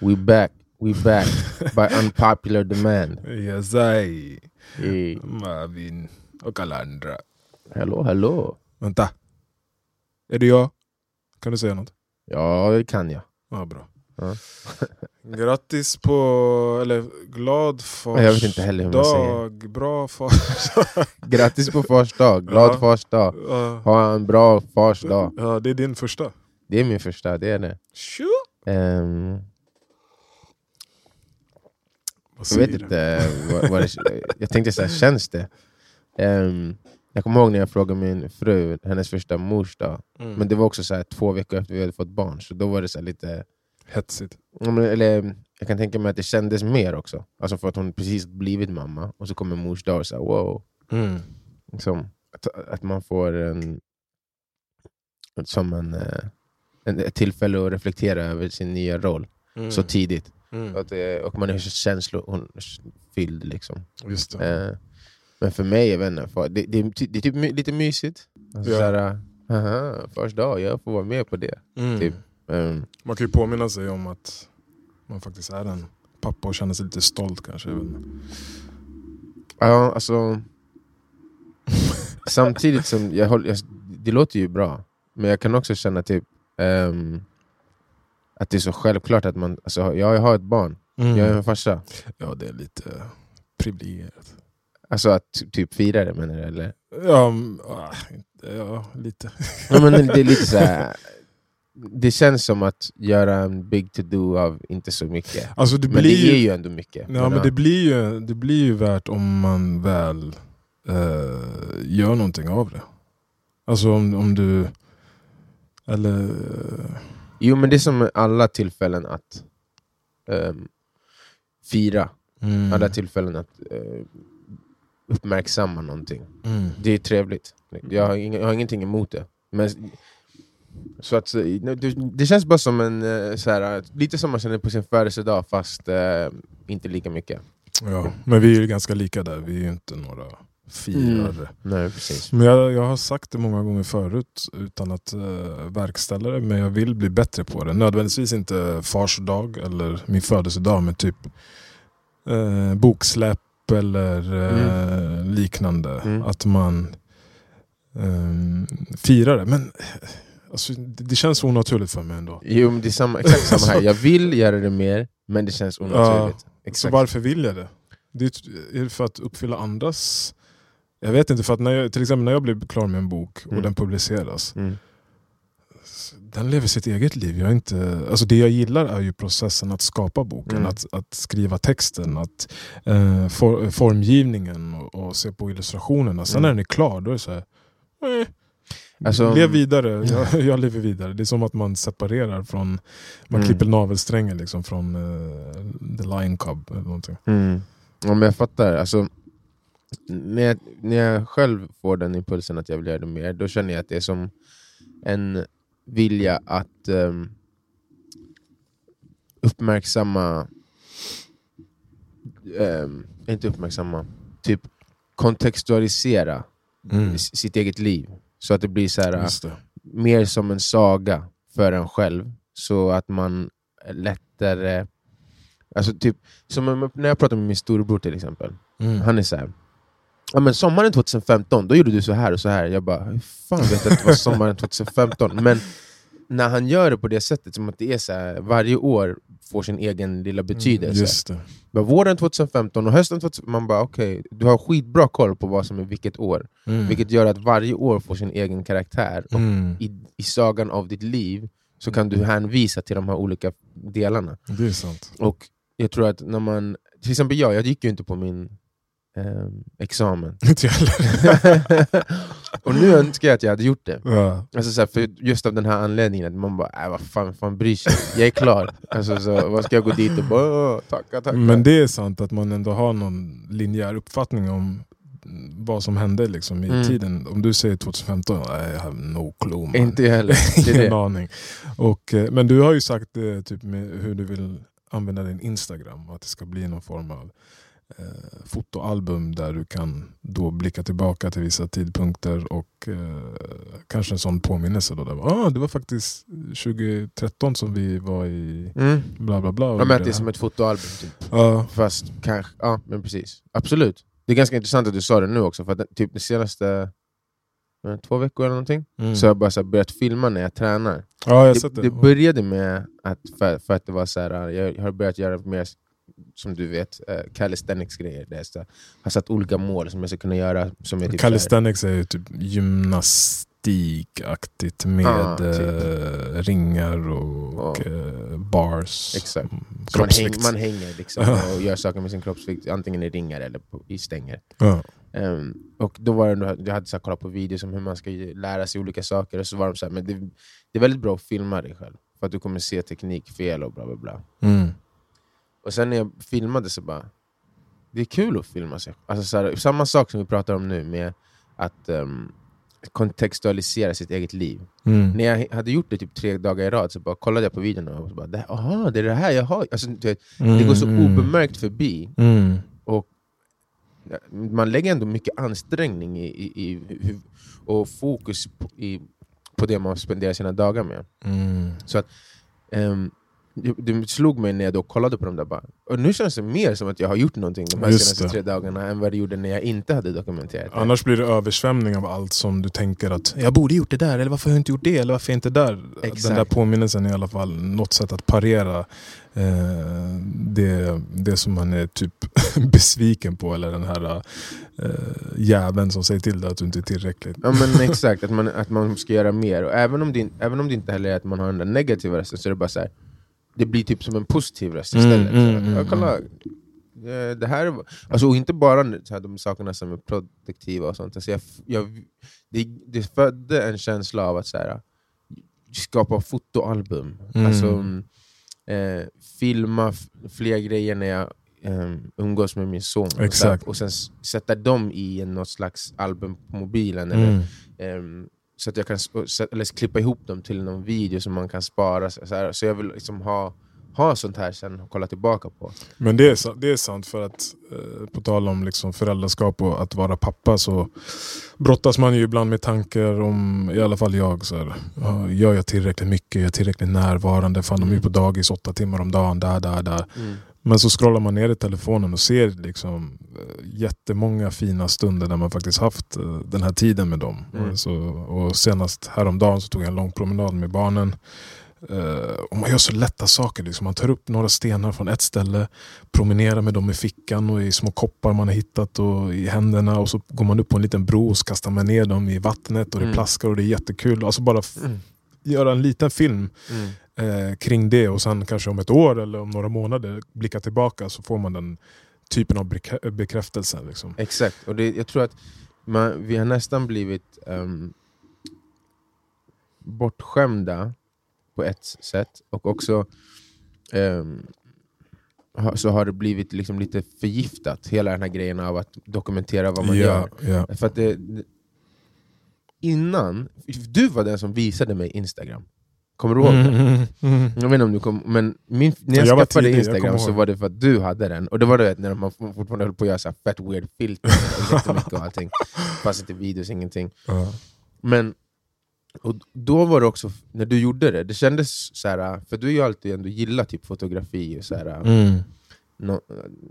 We back, we back by unpopular demand. Yes, I. Hey. Marvin och alla andra. Hallå, hallå. Vänta. Är det jag? Kan du säga något? Ja, det kan jag. Ja, bra. Ja. Grattis på, eller glad fars Jag vet inte heller hur man säger. dag. Bra fars. Grattis på fars dag, glad Ja. fars dag. Ha en bra fars dag. Ja, det är din första. Det är min första, det är det. Vad jag vet inte, vad, vad det, jag tänkte så här, känns det? Ehm, jag kommer ihåg när jag frågade min fru, hennes första mors dag. Mm. Men det var också så här, två veckor efter vi hade fått barn, så då var det så lite... Hetsigt. Eller, jag kan tänka mig att det kändes mer också. Alltså för att hon precis blivit mamma, och så kommer mors dag och så här, wow. Mm. Liksom, att, att man får en, som en, eh, en, ett tillfälle att reflektera över sin nya roll Mm. så tidigt. Mm. Att, det- och man är så känslofylld. Liksom. Just det. Eh, men för mig, jag vet inte, det, det, det är typ lite mysigt. Alltså, Ja. såhär, aha, första dag, jag får vara med på det. Mm. typ. Ehm, Man kan ju påminna sig om att man faktiskt är en pappa och känna sig lite stolt kanske. Ja, alltså... samtidigt som jag håller, jag, det låter ju bra, men jag kan också känna typ ehm, att det är så självklart att man... Alltså, ja, jag har ett barn, Mm. jag är en farsa. Ja, det är lite privilegierat. Alltså att ty- typ fira det menar du? Eller? Ja, mm, ah, ja lite. Ja, men det är lite så här, Det känns som att göra en big to-do av inte så mycket. Alltså det Men blir det är ju, ändå mycket. ja, men det blir ju, det blir ju värt om man väl eh, gör någonting av det. Alltså om, om du... Eller... Jo men det är som alla tillfällen att ehm, fira. Mm, Alla tillfällen att eh, uppmärksamma någonting. mm, Det är trevligt. Jag har, inga, jag har ingenting emot det. Men, så att, eh, det, känns bara som en, eh, så här, lite som man känner på sin födelsedag fast eh, inte lika mycket. ja, men vi är ju ganska lika där. Vi är ju inte några firare. Nej, precis. Men jag, jag har sagt det många gånger förut utan att uh, verkställa det, men jag vill bli bättre på det. Nödvändigtvis inte fars dag eller min födelsedag, men typ uh, boksläpp eller eh, liknande. Mm. Att man um, firar det. Men eh, alltså, det, det känns onaturligt för mig ändå. Jo, men det är samma, exakt samma här. Jag vill göra det mer, men det känns onaturligt. Så Exakt. varför vill jag det? Det är är det för att uppfylla andras... Jag vet inte, för att när jag, till exempel när jag blir klar med en bok och Mm. den publiceras Mm. den lever sitt eget liv. Jag är inte, alltså det jag gillar är ju processen att skapa boken, Mm. att, att skriva texten, att, eh, for, formgivningen och, och se på illustrationerna. Sen Mm. när den är klar, då är det så här, eh, Alltså- lev vidare, jag, jag lever vidare. Det är som att man separerar från, man Mm. klipper navelsträngen liksom från eh, The Lion Cub eller någonting. Mm. Ja, men jag fattar. Alltså, när, jag, när jag själv får den impulsen att jag vill göra det mer, då känner jag att det är som en vilja att ehm, uppmärksamma... ehm, inte uppmärksamma, typ kontextualisera s- sitt eget liv. Så att det blir så här, mer som en saga för en själv. Så att man lättare... Alltså typ, som om- när jag pratar med min storebror till exempel. Mm. Han är så här. Ja, men sommaren 2015, då gjorde du så här och så här. Jag bara, hur fan vet jag att det var sommaren 2015? Men när han gör det på det sättet, som att det är så här, varje år får sin egen lilla betydelse. Mm, Just det. Bara våren 2015 och hösten 2015, man bara okej, du har skitbra koll på vad som är vilket år. Mm. Vilket gör att varje år får sin egen karaktär. Och Mm. i, i sagan av ditt liv så kan du hänvisa till de här olika delarna. Det är sant. Och jag tror att när man, till exempel jag, jag gick ju inte på min ehm, examen. Inte jag och nu önskar jag att jag hade gjort det. ja. Alltså så här, för just av den här anledningen, att man bara äh, vad fan, fan bryr sig? Jag är klar. Alltså, så, vad ska jag gå dit och bara "Åh, tacka, tacka? Men det är sant att man ändå har någon linjär uppfattning om vad som hände liksom i Mm. tiden. Om du säger 2015, I have no clue man. Inte jag heller. Ingen det. aning. Och, eh, men du har ju sagt eh, typ hur du vill använda din Instagram, att det ska bli någon form av eh, fotoalbum där du kan då blicka tillbaka till vissa tidpunkter och eh, kanske en sån påminnelse. Då, där, ah, det var faktiskt 2013 som vi var i Mm. bla bla bla. Ja, men att gjorde det är som ett fotoalbum. Typ. Ja, Fast kanske, ja men precis. Absolut. Det är ganska intressant att du sa det nu också, för att typ de senaste eh, två veckor eller någonting, mm. så jag bara så här börjat filma när jag tränar. ja, jag Det, det. det började med att, för, för att det var så här, jag har börjat göra mer, som du vet, uh, calisthenics-grejer. Där jag har satt olika mål som jag ska kunna göra. Som är typ Calisthenics är ju typ gymnastikaktigt med Ja, typ. eh, ringar och, Ja. eh, bars. Exakt. Mm, Så man, häng, man hänger liksom och gör saker med sin kroppsvikt, antingen i ringar eller på, i stänger. Ehm, och då var det, jag hade så här kollat på videos om hur man ska lära sig olika saker, och så var de så här, men det, det är väldigt bra att filma dig själv, för att du kommer se teknikfel och bla bla bla. Mm. Och sen när jag filmade så bara, det är kul att filma sig. Alltså så här, samma sak som vi pratar om nu med att ehm, kontextualisera sitt eget liv. Mm. När jag hade gjort det typ tre dagar i rad så bara kollade jag på videon och så bara, "Det- aha, det är det här jag har. Alltså, du vet, det går så Mm. obemärkt förbi. Mm. Man lägger ändå mycket ansträngning i, i, i, och fokus på, i, på det man spenderar sina dagar med. Mm. Ehm, det, det slog mig när jag då kollade på dem där, bara, och nu känns det mer som att jag har gjort någonting de här Just senaste det. tre dagarna än vad det gjorde när jag inte hade dokumenterat det. Annars blir det översvämning av allt som du tänker att jag borde gjort det där, eller varför har jag inte gjort det, eller varför är jag inte där? Exakt. Den där påminnelsen är i alla fall något sätt att parera eh, det, det som man är typ besviken på, eller den här eh, jäveln som säger till dig att du inte är tillräcklig. Ja men exakt, att man, att man ska göra mer. Och även om, det, även om det inte heller är att man har den där negativa rösten, så är det bara så här, det blir typ som en positiv röst Mm, istället. mm, mm, kolla, eh, det här, är- alltså, och inte bara så här, de sakerna som är produktiva och sånt. Alltså, jag, jag, det, det födde en känsla av att så här, skapa fotoalbum. Mm. Alltså, mm, eh, filma fler grejer när jag eh, umgås med min son. Och, så här, Exakt. och sen sätta dem i något slags album på mobilen. Eller, Mm. Ehm, så att jag kan eller klippa ihop dem till någon video som man kan spara. Så, här, så jag vill liksom ha, ha sånt här sen och kolla tillbaka på. Men det är, det är sant för att eh, på tal om liksom föräldraskap och att vara pappa så brottas man ju ibland med tankar om, i alla fall jag, så här, gör jag tillräckligt mycket? Är jag tillräckligt närvarande? Fan de är ju på dagis åtta timmar om dagen, där, där, där. Men så scrollar man ner i telefonen och ser liksom eh, jättemånga fina stunder där man faktiskt haft eh, den här tiden med dem. Mm. Och, så, och senast häromdagen så tog jag en lång promenad med barnen. Eh, och man gör så lätta saker. Liksom. Man tar upp några stenar från ett ställe, promenerar med dem i fickan och i små koppar man har hittat och i händerna. Och så går man upp på en liten bro och så kastar man ner dem i vattnet och det Mm. plaskar och det är jättekul. Alltså bara Mm. göra en liten film Mm. Eh, kring det och sen kanske om ett år eller om några månader blicka tillbaka så får man den typen av bekrä- bekräftelse. Liksom. Exakt, och det, jag tror att man, vi har nästan blivit um, bortskämda på ett sätt, och också ha, så har det blivit liksom lite förgiftat, hela den här grejen av att dokumentera vad man gör. ja, ja. För att det- innan, du var den som visade mig Instagram. Kommer du ihåg det? Mm, mm. Jag vet inte om du kom, men min, när jag, Jag skaffade tidig, jag Instagram kommer så var det för att du hade den, och det var det när man fortfarande höll på att göra så här fett weird filter och jättemycket och allting. Fast inte videos, ingenting. Ja. Men och då var det också, när du gjorde det, det kändes så här, för du har ju alltid ändå gillat typ fotografi och så här, Mm, nå-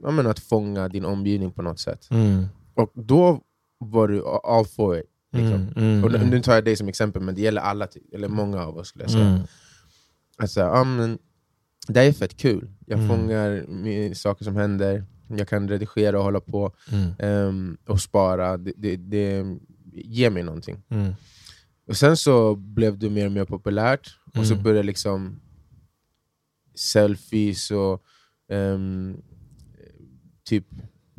ja, men att fånga din omgivning på något sätt. mm, Och då var du all for it. Liksom. mm, mm, Och nu- mm. nu tar jag dig som exempel, men det gäller alla, ty- eller många av oss skulle jag säga. Mm. Alltså, ja, men, det här är fett kul. Jag Mm. fångar saker som händer, jag kan redigera och hålla på ehm, och spara. Det, det, det ger mig någonting. Och sen så blev det mer och mer populärt, och så började liksom selfies och ehm, typ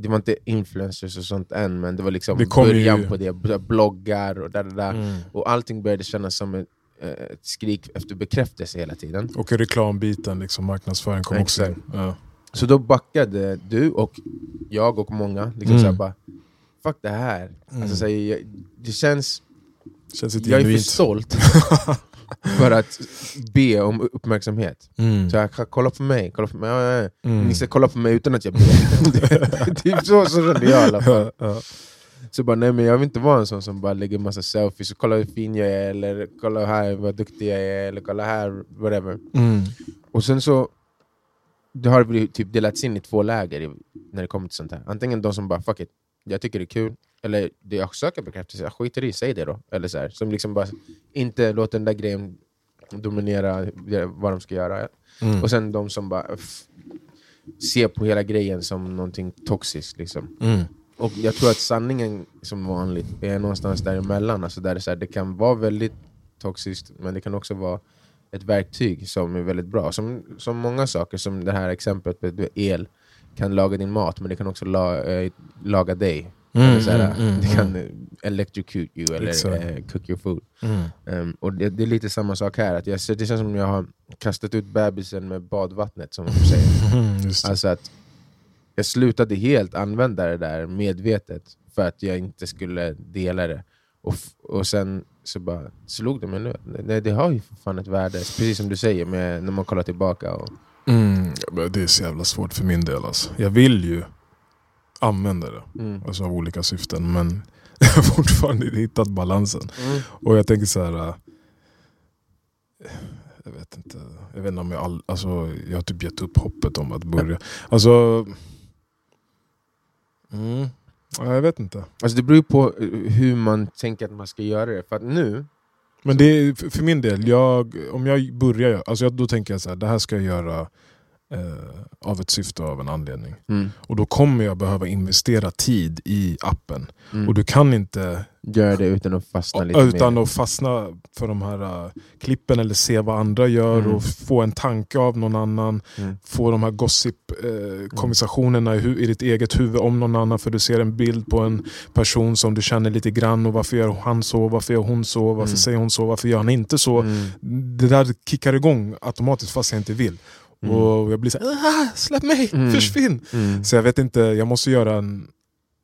det var inte influencers och sånt än, men det var liksom Det början ju- på det. Bloggar och där, där. Mm. Och allting började kännas som ett, eh, ett skrik efter bekräftelse hela tiden. Och reklambiten, liksom, marknadsföring kom också in. Ja. Så då backade du och jag och många. Liksom Mm. så bara, Fuck det här. Mm. Alltså, så här, jag, det känns, Känns jag är för stolt. för att be om uppmärksamhet. Mm. Så jag kolla på mig, kolla på mig. Ja, ja, ja. Mm. Ni ska kolla på mig utan att jag ber. typ så, så kände jag i alla fall. Så bara, nej men jag vill inte vara en sån som bara lägger massa selfies och kolla hur fin jag är, eller kolla här vad duktig jag är, eller kolla här, whatever. Mm. Och sen så det har blivit typ delats in i två läger när det kommer till sånt här. Antingen de som bara 'fuck it, jag tycker det är kul' eller det jag söker bekräftelse, jag skiter i, säg det då. Eller så här, som liksom bara inte låter den där grejen dominera vad de ska göra. Mm. Och sen de som bara ser på hela grejen som någonting toxiskt. Liksom. Mm. Och jag tror att sanningen som vanligt är någonstans däremellan. Alltså där det, så här, det kan vara väldigt toxiskt, men det kan också vara ett verktyg som är väldigt bra. Som, som många saker, som det här exemplet med el kan laga din mat, men det kan också la, eh, laga dig. Mm, eller så här, mm, mm, det kan mm. electrocute you, eller Exakt. eh, cook your food. Um, och det, det är lite samma sak här, att jag, det känns som jag har kastat ut bebisen med badvattnet, som de säger. Alltså att jag slutade helt använda det där medvetet för att jag inte skulle dela det. Och, och sen så bara slog det mig nu. Det, det har ju för fan ett värde, precis som du säger, med, när man kollar tillbaka. Och, Mm. Det är så jävla svårt för min del. Alltså. Jag vill ju använda det mm. alltså av olika syften men jag har fortfarande inte hittat balansen. Mm. Och jag tänker så här. äh, Jag vet inte. Jag vet inte om jag all, alltså, Jag har typ gett upp hoppet om att börja. Alltså. Mm, ja, jag vet inte. Alltså det beror ju på hur man tänker att man ska göra det. För att nu, Men det är, för- min del, jag, om jag börjar, alltså då tänker jag så här, det här ska jag göra av ett syfte och av en anledning. mm. Och då kommer jag behöva investera tid i appen. Mm. Och du kan inte gör det utan att fastna lite utan mer. att fastna för de här uh, klippen eller se vad andra gör Mm. och få en tanke av någon annan. Mm. Få de här gossip-konversationerna i, hu- i ditt eget huvud om någon annan för du ser en bild på en person som du känner lite grann och varför gör han så, varför gör hon så, varför Mm. säger hon så, varför gör han inte så. Mm. Det där kickar igång automatiskt fast jag inte vill. Mm. Och jag blir såhär, ah, släpp mig, Mm. försvinn! Mm. Så jag vet inte, jag måste göra en...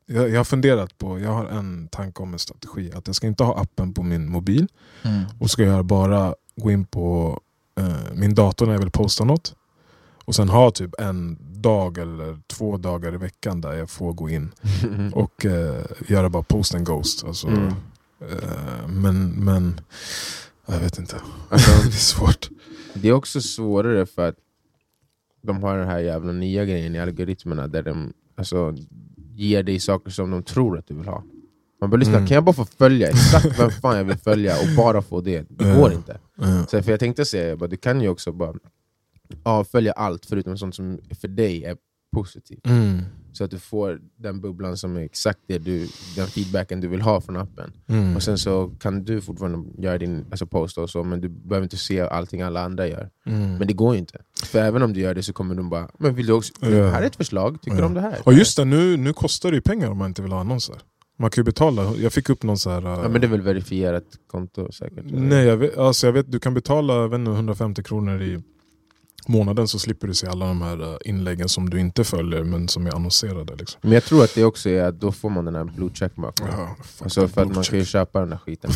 Jag, jag har funderat på, jag har en tanke om en strategi. Att jag ska inte ha appen på min mobil. Mm. Och ska jag bara gå in på eh, min dator när jag vill posta något. Och sen ha typ en dag eller två dagar i veckan där jag får gå in och eh, göra bara post and ghost. Alltså, Mm. eh, men, men jag vet inte. Alltså, det är svårt. Det är också svårare för att de har den här jävla nya grejen i algoritmerna där de alltså, ger dig saker som de tror att du vill ha. Man bara lyssna, Mm. kan jag bara få följa exakt vem fan jag vill följa och bara få det? Det går inte. Eh, Så för jag tänkte säga, jag bara, du kan ju också bara avfölja allt förutom sånt som för dig är positivt. mm, Så att du får den bubblan som är exakt det du, den feedbacken du vill ha från appen. mm, Och sen så kan du fortfarande göra din alltså post och så, men du behöver inte se allting alla andra gör. mm. Men det går ju inte. För även om du gör det så kommer de bara, men vill du också, Ja. här är ett förslag, tycker du Ja. om det här? Och just det, nu, nu kostar det ju pengar om man inte vill ha annonser. Man kan ju betala. Jag fick upp någon så här... Ja, men det är väl verifierat konto säkert? Nej, jag vet, alltså jag vet, du kan betala vet inte, 150 kronor i månaden så slipper du se alla de här eh, inläggen som du inte följer men som är annonserade. Liksom. Men jag tror att det också är att då får man den här blue checkmarken. Fuck Alltså för att man kan ju köpa den här skiten.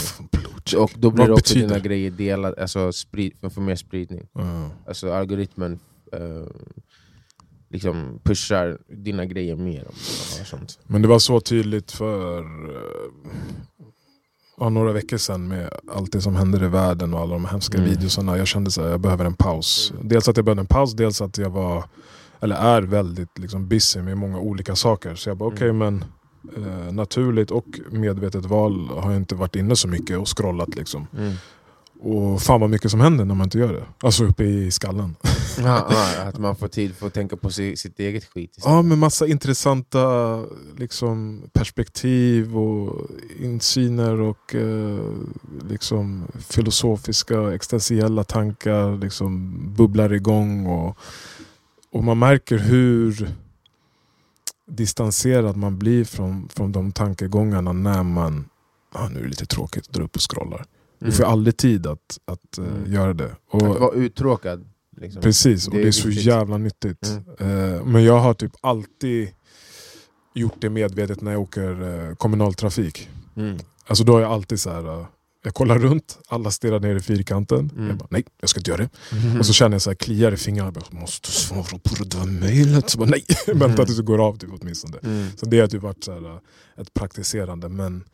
Och då blir Vad det också betyder dina grejer delade, alltså sprid, för, mer spridning. Ja. Alltså algoritmen eh, liksom pushar dina grejer mer om sånt. Men det var så tydligt för ja, några veckor sedan med allt det som händer i världen och alla de hemska Mm. videorna. Jag kände att jag behöver en paus. Dels att jag behövde en paus, dels att jag var eller är väldigt liksom, busy med många olika saker. Så jag bara okej men eh, naturligt och medvetet val har jag inte varit inne så mycket och scrollat liksom. Mm. Och fan vad mycket som händer när man inte gör det. Alltså uppe i skallen. Ja, ja, att man får tid för att tänka på si, sitt eget skit istället. Ja, med massa intressanta liksom, perspektiv och insyner och eh, liksom, filosofiska, existentiella tankar liksom, bubblar igång. Och, och man märker hur distanserad man blir från, från de tankegångarna när man, ah, nu är det lite tråkigt, drar upp och scrollar. Du får aldrig tid att, att Mm. göra det. Att Och, vara uttråkad. Liksom. Precis, och Det det är är så viktigt. jävla nyttigt. Eh, Men jag har typ alltid gjort det medvetet när jag åker eh, kommunaltrafik. Mm. Alltså då har jag alltid så här, Jag kollar runt, alla stirrar ner i fyrkanten. Mm. Jag bara, nej, jag ska inte göra det. Och så känner jag så här, kliar i fingrarna. Jag bara, måste svara på det där mejlet. Så bara, nej, vänta tills det går av typ, åtminstone. Mm. Så det har typ varit så här, ett praktiserande. Men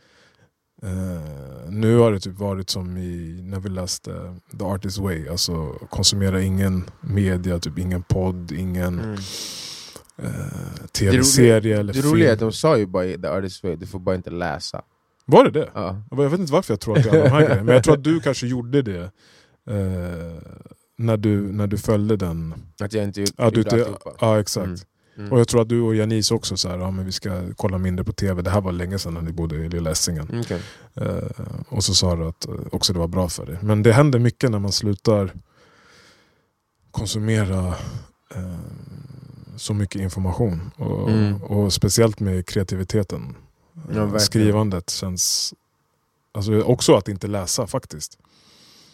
eh, nu har det typ varit som i, när vi läste The Artist Way. Alltså konsumera ingen media, typ ingen podd, ingen Mm. eh, tv-serie eller Det roliga är att film. de sa ju bara i The Artist Way, du får bara inte läsa. Var det det? Ja. Jag vet inte varför jag tror att det är de här grejerna. Men jag tror att du kanske gjorde det eh, när, du, när du följde den. Att jag inte gjorde Ja, du, alltihopa. ja exakt. Mm. Mm. Och jag tror att du och Janice också så här, ja, men vi ska kolla mindre på tv. Det här var länge sedan när ni bodde i Lilla Essingen. Mm, okej. Eh, och så sa du att eh, också det var bra för dig. Men det händer mycket när man slutar konsumera eh, så mycket information. Och, Mm. och speciellt med kreativiteten. Ja. Skrivandet känns... Alltså också att inte läsa faktiskt.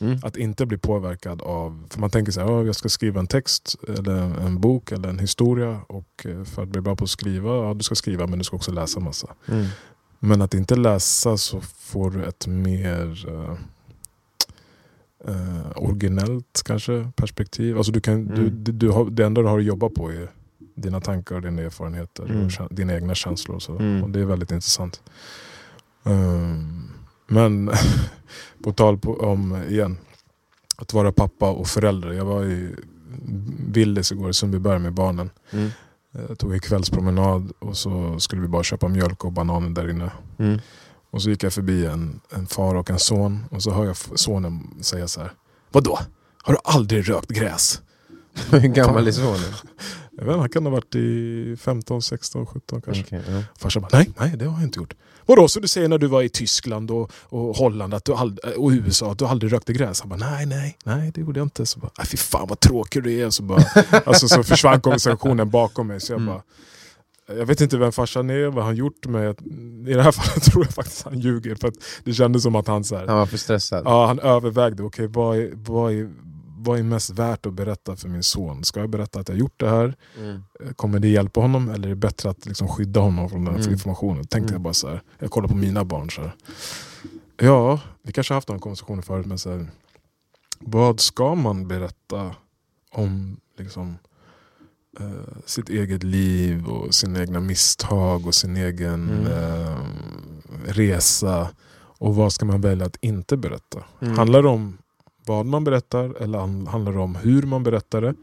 Mm. Att inte bli påverkad av... För man tänker så här, "Ja, jag ska skriva en text, eller en bok eller en historia. Och eh, för att bli bra på att skriva, ja du ska skriva men du ska också läsa massa. Mm. Men att inte läsa så får du ett mer eh, eh, originellt kanske perspektiv. Alltså du kan, du, Mm. du, du har, det enda du har att jobba på är dina tankar och dina erfarenheter Mm. och dina egna känslor. Och, så. Mm. och Det är väldigt intressant. Um, men på tal på, om, igen, att vara pappa och förälder. Jag var i Willys igår i Sundbyberg med barnen. Mm. Jag tog en kvällspromenad och så skulle vi bara köpa mjölk och bananer där inne. Mm. Och så gick jag förbi en, en far och en son och så hör jag sonen säga så här. Vadå? Har du aldrig rökt gräs? Hur gammal är sonen? Jag vet inte, han kan ha varit i 15, 16, 17 kanske. Okej, ja. Farsan bara, nej, nej det har jag inte gjort. Vadå, så du säger när du var i Tyskland och, och Holland att du ald- och USA att du aldrig rökte gräs? Han bara, nej, nej, nej det gjorde jag inte. Så bara, "Nej, fy fan vad tråkig du är. Så, bara, alltså, så försvann konversationen bakom mig. Så jag Mm. bara, jag vet inte vem farsan är, vad han gjort med I det här fallet tror jag faktiskt han ljuger. För att det kändes som att han så här, Han var för stressad. Ja, han övervägde, okej vad, är, vad, är, vad är mest värt att berätta för min son? Ska jag berätta att jag gjort det här? Mm. Eh, Kommer det hjälpa honom eller är det bättre att liksom skydda honom från den här Mm. informationen? Tänkte Mm. jag bara så här. jag kollar på mina barn så här. Ja, vi kanske har haft den konversationen förut men så här, vad ska man berätta om liksom, eh, sitt eget liv och sina egna misstag och sin egen Mm. eh, resa? Och vad ska man välja att inte berätta? Mm. Handlar det om vad man berättar eller han- handlar det om hur man berättar det?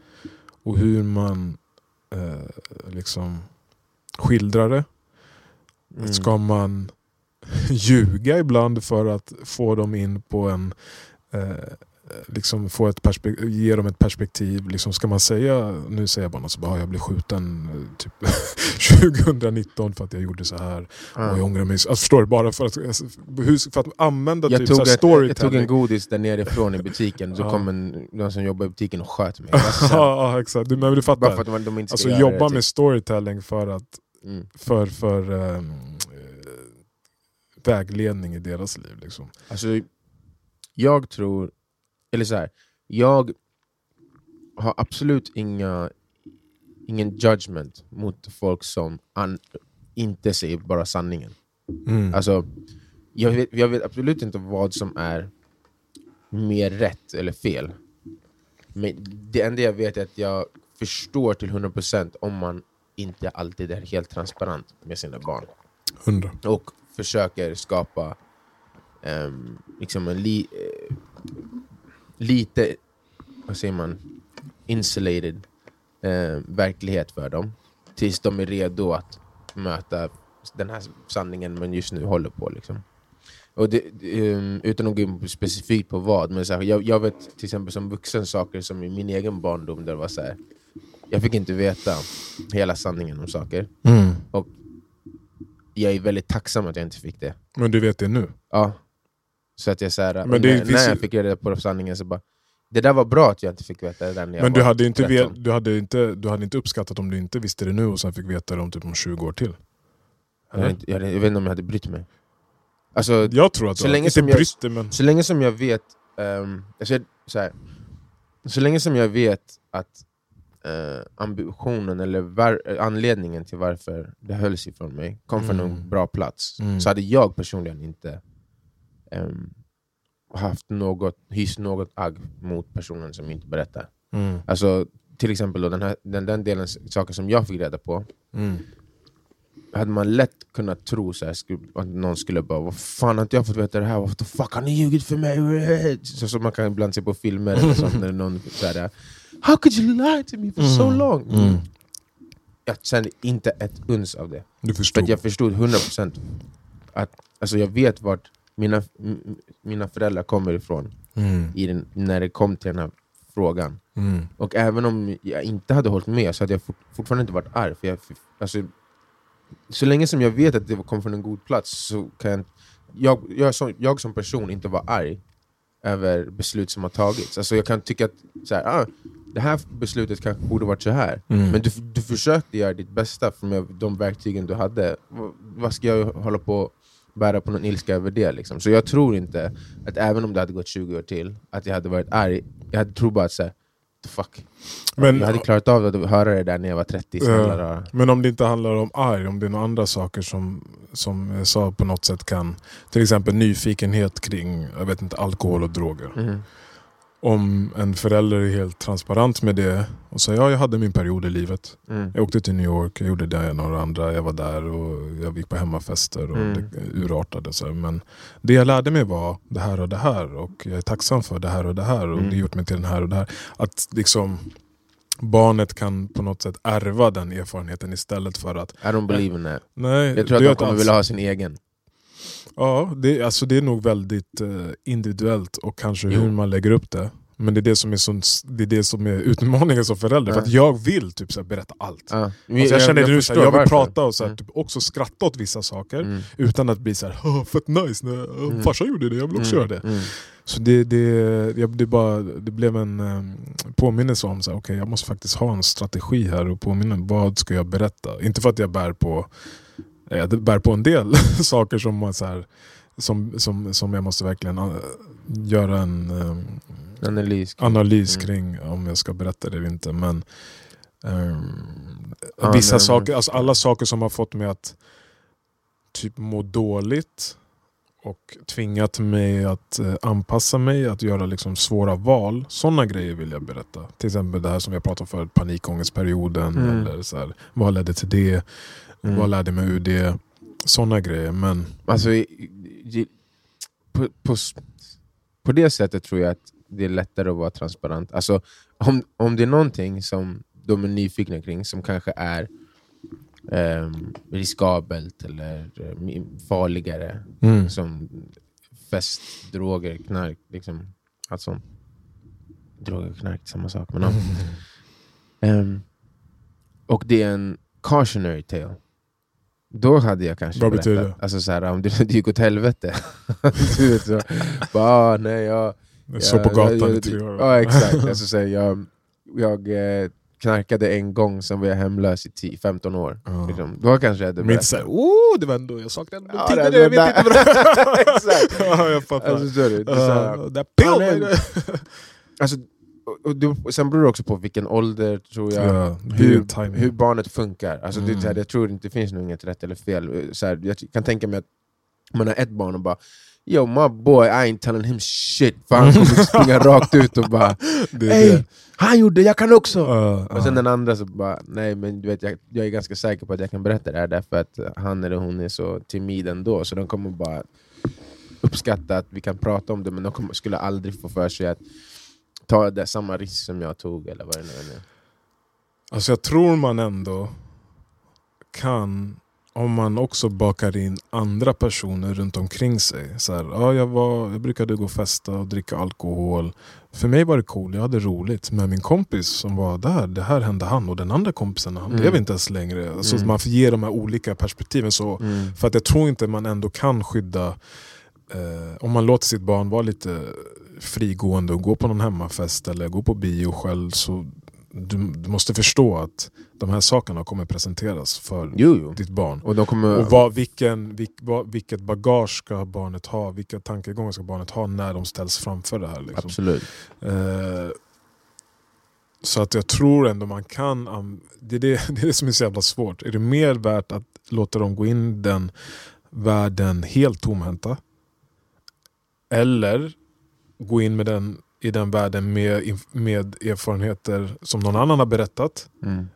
Och hur man eh, liksom skildrar det? Mm. Ska man ljuga ibland för att få dem in på en eh, liksom få ett perspek- ge dem ett perspektiv. Liksom ska man säga, nu säger jag bara något så bara, "Ah, jag blev skjuten eh, typ 2019 för att jag gjorde så här. Ja. Och jag ångrar mig. Alltså, förstår du? Bara för att, hur- för att använda jag, typ tog så här ett, jag tog en storytelling. godis där nerifrån i butiken, så kom en, någon som jobbar i butiken och sköt mig. Alltså, ja, exakt. Du, men du fattar. bara för att de, de Alltså jobba det, med typ. storytelling för att Mm. för, för eh, vägledning i deras liv. Liksom. Alltså, jag tror, eller så här, jag har absolut inga, ingen judgment mot folk som an, inte säger bara sanningen. Mm. Alltså, jag, vet, jag vet absolut inte vad som är mer rätt eller fel. Men det enda jag vet är att jag förstår till 100% om man inte alltid är helt transparent med sina barn. Hundra. Och försöker skapa ehm, liksom en li, eh, lite, vad säger man, insulated eh, verklighet för dem. Tills de är redo att möta den här sanningen man just nu håller på. Liksom. Och det, ehm, utan att gå in specifikt på vad, men så här, jag, jag vet till exempel som vuxen saker som i min egen barndom, där var så här, jag fick inte veta hela sanningen om saker. Mm. Jag är väldigt tacksam att jag inte fick det. Men du vet det nu? Ja. Så att jag så här, Men det när, finns när jag fick reda på sanningen så bara Det där var bra att jag inte fick veta det där när jag Men du hade, inte 13. vet, du, hade inte, du hade inte uppskattat om du inte visste det nu och sen fick veta det om typ om 20 år till? jag, hade inte, jag, hade, jag vet inte om jag hade brytt mig. Alltså, Jag tror att Så du länge inte som jag- brytt dig men... så länge som jag vet jag säger så, här, så länge som jag vet att eh, ambitionen eller var, anledningen till varför det hölls ifrån mig kom från Mm. en bra plats Mm. så hade jag personligen inte ehm, haft något, hyst något agg mot personen som inte berättar. Mm. Alltså, till exempel då, den, här, den, den delen saker som jag fick reda på, Mm. hade man lätt kunnat tro så här, att någon skulle bara Vad fan har inte jag fått veta det här? What the fuck har ni ljugit för mig? Så som man kan ibland se på filmer eller sånt när någon så här, How could you lie to me for so Mm. long? Mm. Jag kände inte ett uns av det. Du För förstod? att jag förstod 100% att alltså jag vet vart mina, mina föräldrar kommer ifrån Mm. den, när det kom till den här frågan. Mm. Och även om jag inte hade hållit med så hade jag fort, fortfarande inte varit arg. För jag, alltså, så länge som jag vet att det kom från en god plats så kan jag, jag, jag, som, jag som person inte vara arg över beslut som har tagits. Alltså jag kan tycka att så här, ah, det här beslutet kanske borde varit så här. Mm. Men du, du försökte göra ditt bästa med de verktygen du hade. Vad- ska jag hålla på bära på någon ilska över det? Liksom? Så jag tror inte att även om det hade gått 20 år till, att jag hade varit arg. Jag hade tror bara att säga, fuck. Men, jag hade klarat av att höra det där när jag var 30. snälla Ja. rara. men om det inte handlar om arg, om det är några andra saker som, som jag sa på något sätt kan... Till exempel nyfikenhet kring jag vet inte, alkohol och droger. Mhm. Om en förälder är helt transparent med det och säger ja, jag hade min period i livet. Mm. Jag åkte till New York, jag gjorde det ena och det andra. Jag var där och jag gick på hemmafester och Mm. det urartade. Så. Men det jag lärde mig var det här och det här och jag är tacksam för det här och det här och Mm. det gjort mig till den här och det här. Att liksom barnet kan på något sätt ärva den erfarenheten istället för att I don't believe in that. nej, Jag tror att de kommer alls- vilja ha sin egen. Ja, det, alltså det är nog väldigt eh, individuellt och kanske Jo. hur man lägger upp det. Men det är det som är, sån, det är, det som är utmaningen som förälder. För Ja. att jag vill typ så här, berätta allt. Ja. Alltså jag, känner det nu, så här, jag vill varför. prata och så här, Mm. typ också skratta åt vissa saker Mm. utan att bli så här, "Åh, fett nice, när oh, Mm. farsan gjorde det, jag vill också Mm. göra det. Mm. Så det, det, jag, det, bara, det blev en um, påminnelse om att okay, jag måste faktiskt ha en strategi här och påminna vad ska jag berätta. Inte för att jag bär på, eh, jag bär på en del saker som, man så här, som, som, som jag måste verkligen uh, göra en um, Analys. analys Mm. kring om jag ska berätta det eller inte. Men ehm, Ja, vissa nej, saker, alltså alla saker som har fått mig att typ må dåligt och tvingat mig att eh, anpassa mig, att göra liksom svåra val. Sådana grejer vill jag berätta. Till exempel det här som har pratat om förut, panikångestperioden. Mm. Eller så här, vad ledde till det? Mm. Vad lärde mig det? Sådana grejer. Men Alltså, på, på, på det sättet tror jag att det är lättare att vara transparent. Alltså, om, om det är någonting som de är nyfikna kring som kanske är ehm, riskabelt eller eh, farligare, mm. som fest, droger, knark, liksom, allt sånt. Droger och knark, samma sak. Men, ja. Ehm, och det är en cautionary tale. Då hade jag kanske Vad betyder berättat. Alltså så här, om det, det gick åt helvete. du vet, så, bara, ah, nej, jag, Jag på gatan jag- i tre år. Ja exakt, alltså, så här, jag, jag eh, knarkade en gång, sen var jag hemlös i 10, 15 år. Ja. Liksom. Då kanske jag hade inte såhär, berättat. oh, det var ändå, jag saknade Ja, ja, det- det, jag vet det- inte vad det Exakt. ja, jag fattar. Alltså, du? Det är så här, Uh, that pill! alltså, och, det- sen beror det också på vilken ålder, tror jag, Ja, det hur, hur barnet funkar. Alltså, det, här, Mm. jag tror inte det finns nog inget rätt eller fel. Så här, jag kan tänka mig att man har ett barn och bara Yo my boy, I ain't telling him shit. För han kommer springa rakt ut och bara det Ey, det. han gjorde jag kan också! Uh, Och sen den andra så bara, nej men du vet, jag, jag är ganska säker på att jag kan berätta det här därför att han eller hon är så timid ändå, så de kommer bara uppskatta att vi kan prata om det, men de kommer, skulle aldrig få för sig att ta det, samma risk som jag tog, eller vad det nu är. Alltså jag tror man ändå kan, om man också bakar in andra personer runt omkring sig. Så här, ja, jag, var, jag brukade gå och festa och dricka alkohol. För mig var det cool, jag hade roligt. Men min kompis som var där, det här hände han. Och den andra kompisen, han Mm. lever inte ens längre. Alltså Mm. Man får ge de här olika perspektiven. Så, För att jag tror inte man ändå kan skydda, eh, om man låter sitt barn vara lite frigående och gå på någon hemmafest eller gå på bio själv. Så du, du måste förstå att de här sakerna kommer presenteras för Jo, jo. ditt barn. Och de kommer... Och vad, vilken, vilk, vad, vilket bagage ska barnet ha? Vilka tankegångar ska barnet ha när de ställs framför det här? Liksom. Absolut. Eh, så att jag tror ändå man kan, det är det, det är det som är så jävla svårt. Är det mer värt att låta dem gå in i den världen helt tomhänta? Eller gå in med den, i den världen med, med erfarenheter som någon annan har berättat. Mm.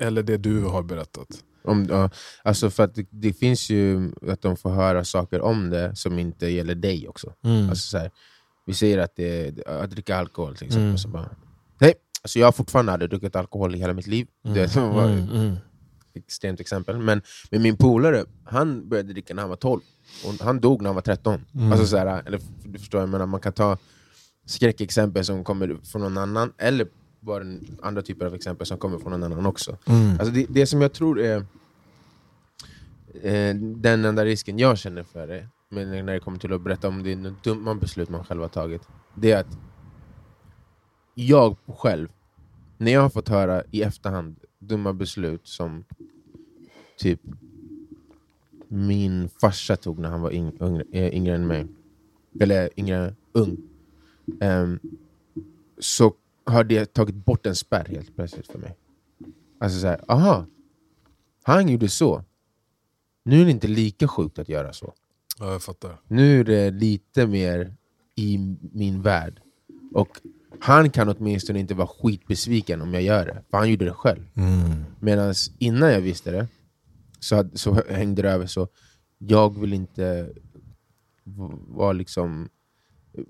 Eller det du har berättat. Om, ja, alltså för det, det finns ju att de får höra saker om det som inte gäller dig också. Mm. Alltså så här, vi säger att det att dricka alkohol till exempel. Mm. Så bara, nej, alltså jag har fortfarande aldrig druckit alkohol i hela mitt liv. Det var Mm, mm. ett extremt exempel. Men, men min polare, han började dricka när han var 12. Och han dog när han var 13. Mm. Alltså så här, eller, du förstår, jag menar, man kan ta skräckexempel som kommer från någon annan, eller bara andra typer av exempel som kommer från någon annan också. Mm. Alltså det, det som jag tror är eh, den enda risken jag känner för det, men när det kommer till att berätta om det är dumma beslut man själv har tagit, det är att jag själv, när jag har fått höra i efterhand dumma beslut som typ min farsa tog när han var yng, yngre, eh, yngre än mig, eller yngre, ung, ehm, så har det tagit bort en spärr helt plötsligt för mig. Alltså såhär, aha, han gjorde så. Nu är det inte lika sjukt att göra så. Ja, jag fattar. Nu är det lite mer i min värld. Och han kan åtminstone inte vara skitbesviken om jag gör det, för han gjorde det själv. Mm. Medan innan jag visste det så, så hängde det över så jag vill inte vara liksom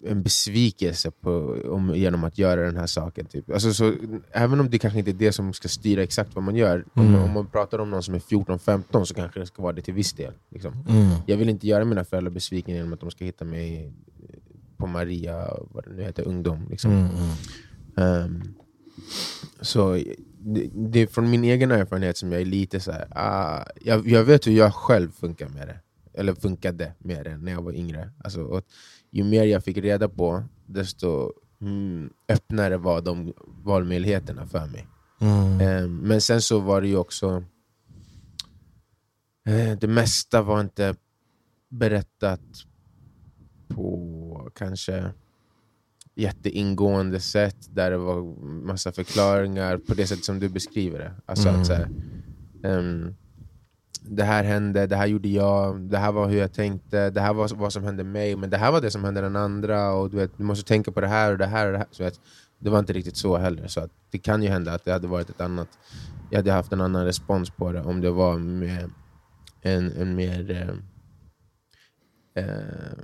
en besvikelse på, om, genom att göra den här saken. Typ. Alltså, så, även om det kanske inte är det som ska styra exakt vad man gör, om, Mm. om man pratar om någon som är 14-15 så kanske det ska vara det till viss del. Liksom. Mm. Jag vill inte göra mina föräldrar besvikna genom att de ska hitta mig på Maria, vad det nu heter, ungdom. Liksom. Mm. Ehm, så det, det är från min egen erfarenhet som jag är lite så här, ah, jag, jag vet hur jag själv funkar med det. Eller funkade med det när jag var yngre. Alltså, ju mer jag fick reda på, desto mm, öppnare var de valmöjligheterna för mig. Mm. Ehm, men sen så var det ju också... Eh, det mesta var inte berättat på kanske jätteingående sätt där det var massa förklaringar på det sätt som du beskriver det. Alltså Mm. att så här, ehm, det här hände, det här gjorde jag, det här var hur jag tänkte, det här var vad som hände mig, men det här var det som hände den andra och du, vet, du måste tänka på det här och det här och det här. Så vet, det var inte riktigt så heller. Så att det kan ju hända att det hade varit ett annat, jag hade haft en annan respons på det om det var med en, en mer eh, eh,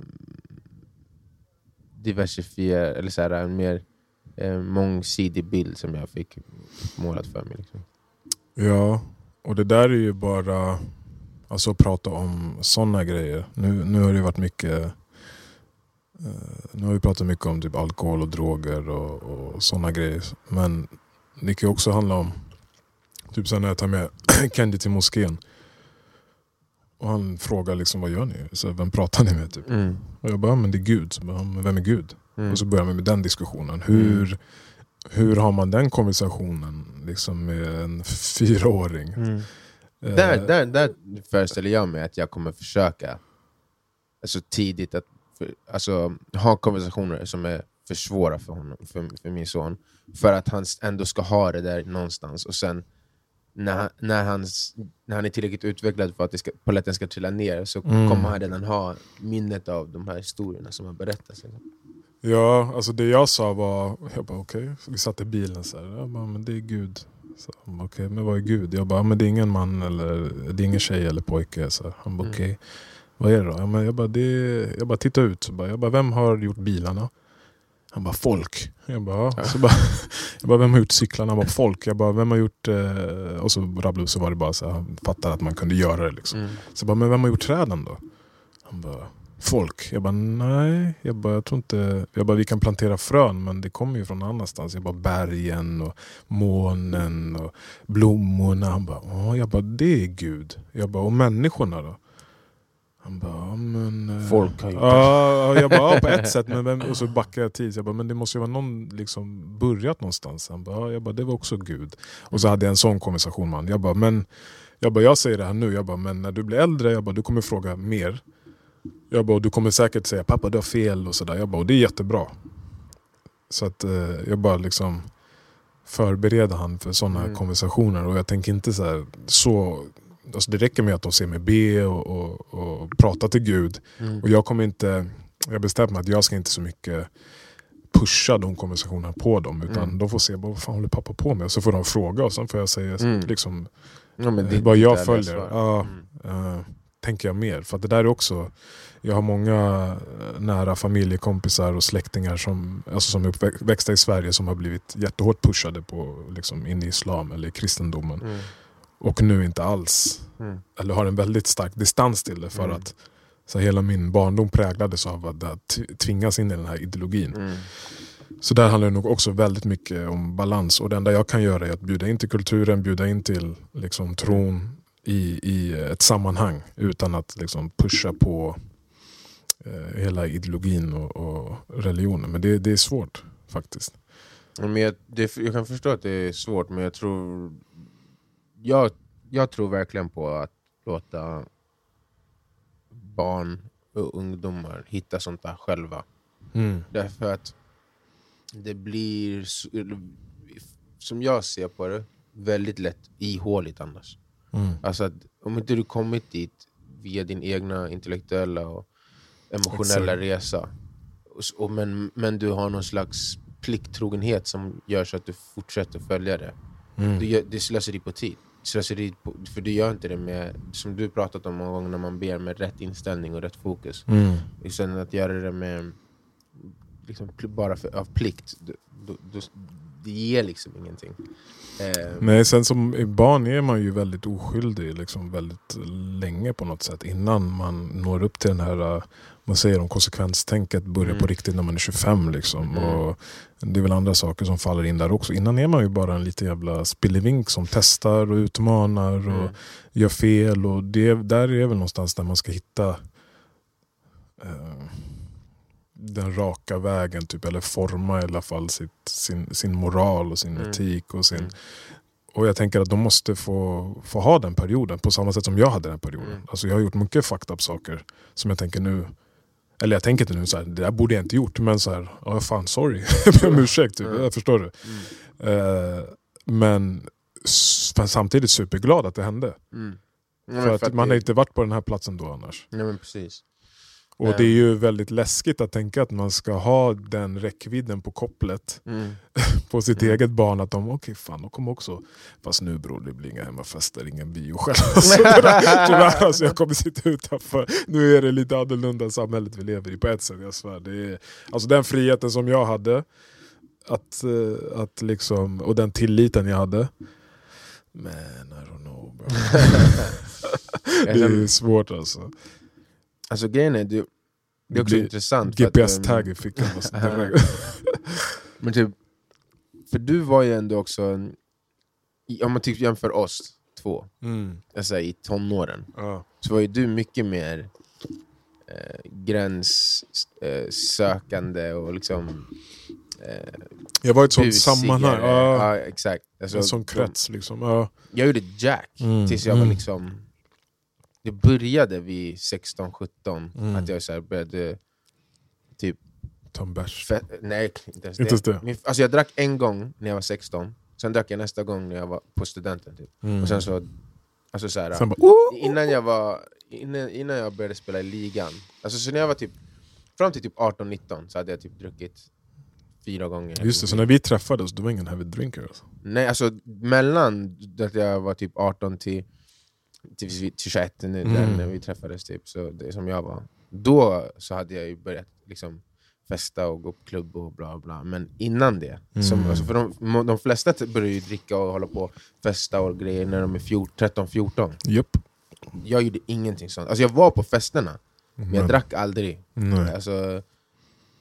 diversifierad, eller så här, en mer eh, mångsidig bild som jag fick målat för mig. Liksom. Ja, och det där är ju bara alltså att prata om sådana grejer. Nu, nu har det varit mycket eh, nu har vi pratat mycket om typ alkohol och droger och, och sådana grejer. Men det kan ju också handla om typ så när jag tar med Candy till moskén. Och han frågar liksom vad gör ni? Så, vem pratar ni med? Typ. Mm. Och jag bara, "Ja, men det är Gud. Så bara, "Ja, men vem är Gud? Mm. Och så börjar man med den diskussionen. Hur, hur har man den konversationen liksom med en fyraåring? Mm. Eh, Där, där, där föreställer jag mig att jag kommer försöka alltså tidigt att för, alltså, ha konversationer som är för svåra för, honom, för, för min son. För att han ändå ska ha det där någonstans. Och sen när, när, hans, när han är tillräckligt utvecklad för att det ska, polletten ska trilla ner så Mm. kommer han redan ha minnet av de här historierna som har berättats. Ja, alltså det jag sa var, jag bara okej, Så vi satt i bilen så här, jag bara, men det är Gud. Okej, men vad är Gud? Jag bara, men det är ingen man eller det är ingen tjej eller pojke. Så, han bara, Mm. okej, vad är det då? Jag bara, det är, jag bara titta ut. Så bara, jag bara, vem har gjort bilarna? Han bara, folk. Jag bara, ja. så bara, jag bara, vem har gjort cyklarna? Han bara, folk. Jag bara, vem har gjort... Eh... Och så rabblade upp så var det bara så han fattade att man kunde göra det. Liksom. Mm. Så jag bara, men vem har gjort träden då? Han bara, folk. Jag bara, nej. Jag bara, jag tror inte... Jag bara, vi kan plantera frön men det kommer ju från annanstans. Jag bara, bergen och månen och blommorna. Han bara, ja. Jag bara, det är Gud. Jag bara, och människorna då? Han bara, men... eh, Folk har gjort det. Ja, ja, jag bara, ja, på ett sätt. Men vem, och så backade jag tid. Jag bara, men det måste ju vara någon liksom börjat någonstans. Han bara, ja, jag bara, det var också Gud. Och så hade jag en sån konversation med honom. Jag bara, men jag, bara, jag säger det här nu, jag bara, men när du blir äldre, jag bara, du kommer fråga mer. Jag bara, du kommer säkert säga pappa du har fel och sådär. Jag bara, och det är jättebra. Så att eh, jag bara liksom förbereder han för sådana Mm. konversationer. Och jag tänker inte så här, så Alltså det räcker med att de ser mig be och, och, och prata till Gud. Mm. Och jag kommer inte jag bestämt mig att jag ska inte så mycket pusha de konversationerna på dem. Utan Mm. de får se vad fan håller pappa på med. Och så får de fråga och sen får jag säga Mm. liksom, Ja, eh, det- vad jag följer. Ja, Mm. eh, tänker jag mer. För att det där är också, jag har många eh, nära familjekompisar och släktingar som, alltså som är uppväxta i Sverige som har blivit jättehårt pushade på liksom, in i islam eller kristendomen. Och nu inte alls, Mm. eller har en väldigt stark distans till det. För Mm. att så hela min barndom präglades av att tvingas in i den här ideologin. Mm. Så där handlar det nog också väldigt mycket om balans. Och det enda jag kan göra är att bjuda in till kulturen, bjuda in till liksom, tron i, i ett sammanhang. Utan att liksom, pusha på eh, hela ideologin och, och religionen. Men det, det är svårt faktiskt. Men jag, det, jag kan förstå att det är svårt, men jag tror, jag, jag tror verkligen på att låta barn och ungdomar hitta sånt där själva. Därför att det blir, som jag ser på det, väldigt lätt ihåligt annars. Mm. Alltså att om inte du kommit dit via din egna intellektuella och emotionella Exakt. resa, och, men, men du har någon slags plikttrogenhet som gör så att du fortsätter följa det. Mm. Du det är slöseri på tid. Slöseri för du gör inte det med, som du pratat om många gånger, när man ber med rätt inställning och rätt fokus. Mm. Istället att göra det med liksom, bara för, av plikt. Du, du, du, det ger liksom ingenting. Eh, Nej, sen som barn är man ju väldigt oskyldig liksom väldigt länge på något sätt. Innan man når upp till den här, man säger om konsekvenstänket börjar Mm. på riktigt när man är 25. Liksom. Mm. Och det är väl andra saker som faller in där också. Innan är man ju bara en liten jävla spillevink som testar och utmanar och mm. gör fel. Och det, där är väl någonstans där man ska hitta eh, den raka vägen. Typ, eller forma i alla fall sitt, sin, sin moral och sin Mm. etik. Och sin, Mm. och jag tänker att de måste få, få ha den perioden på samma sätt som jag hade den perioden. Mm. Alltså jag har gjort mycket fucked up saker som jag tänker nu, eller jag tänker inte nu så här, det där borde jag inte gjort, men så här, ja fan sorry, jag ber om ursäkt, typ. Jag förstår du. Mm. Eh, men men samtidigt superglad att det hände. Mm. Ja, men för att, man det- har inte varit på den här platsen då annars. Nej men precis. Och Nej. det är ju väldigt läskigt att tänka att man ska ha den räckvidden på kopplet Mm. på sitt Mm. eget barn att de, okej fan de kommer också, fast nu bror det blir inga hemmafester, ingen bio själv. Alltså, Tyvärr alltså, jag kommer sitta utanför. Nu är det lite annorlunda samhället vi lever i på ett sätt, jag svär. Det är, alltså den friheten som jag hade, att, eh, att liksom, och den tilliten jag hade. Men I don't know bro. det är svårt alltså. Alltså grejen är, det, det är Det också blir intressant. GPS-tag ehm, i fickan. Alltså, direkt. Men typ, för du var ju ändå också, en- om man typ jämför oss två, mm. alltså i tonåren, ja. så var ju du mycket mer eh, gränssökande eh, och liksom eh, Jag var i ett sånt sammanhang. Ja, exakt. Alltså, en sån krets liksom. Ja. Jag gjorde Jack Mm, tills jag var mm. liksom... Det började vid 16-17, Mm. att jag så började typ... Ta en bärs. Nej, inte ens Inte det. det? Min, alltså jag drack en gång när jag var 16, sen drack jag nästa gång när jag var på studenten. Typ. Mm. Och sen så... Alltså så här, Sen bara, innan, jag var, innan, innan jag började spela i ligan, alltså så när jag var typ... Fram till typ 18-19 så hade jag typ druckit fyra gånger. Just det, så när vi träffades du var ingen heavy drinker alltså. Nej, alltså mellan att jag var typ 18 till, till, till 21 nu, Mm. där, när vi träffades, typ, så det som jag var. Då så hade jag ju börjat liksom, festa och gå på klubb och bla bla. Men innan det, som, Mm. alltså för de, de flesta börjar ju dricka och hålla på och festa och grejer när de är 13-14. Japp. Jag gjorde ingenting sånt. Alltså jag var på festerna, men jag Men- drack aldrig. Nej. Alltså,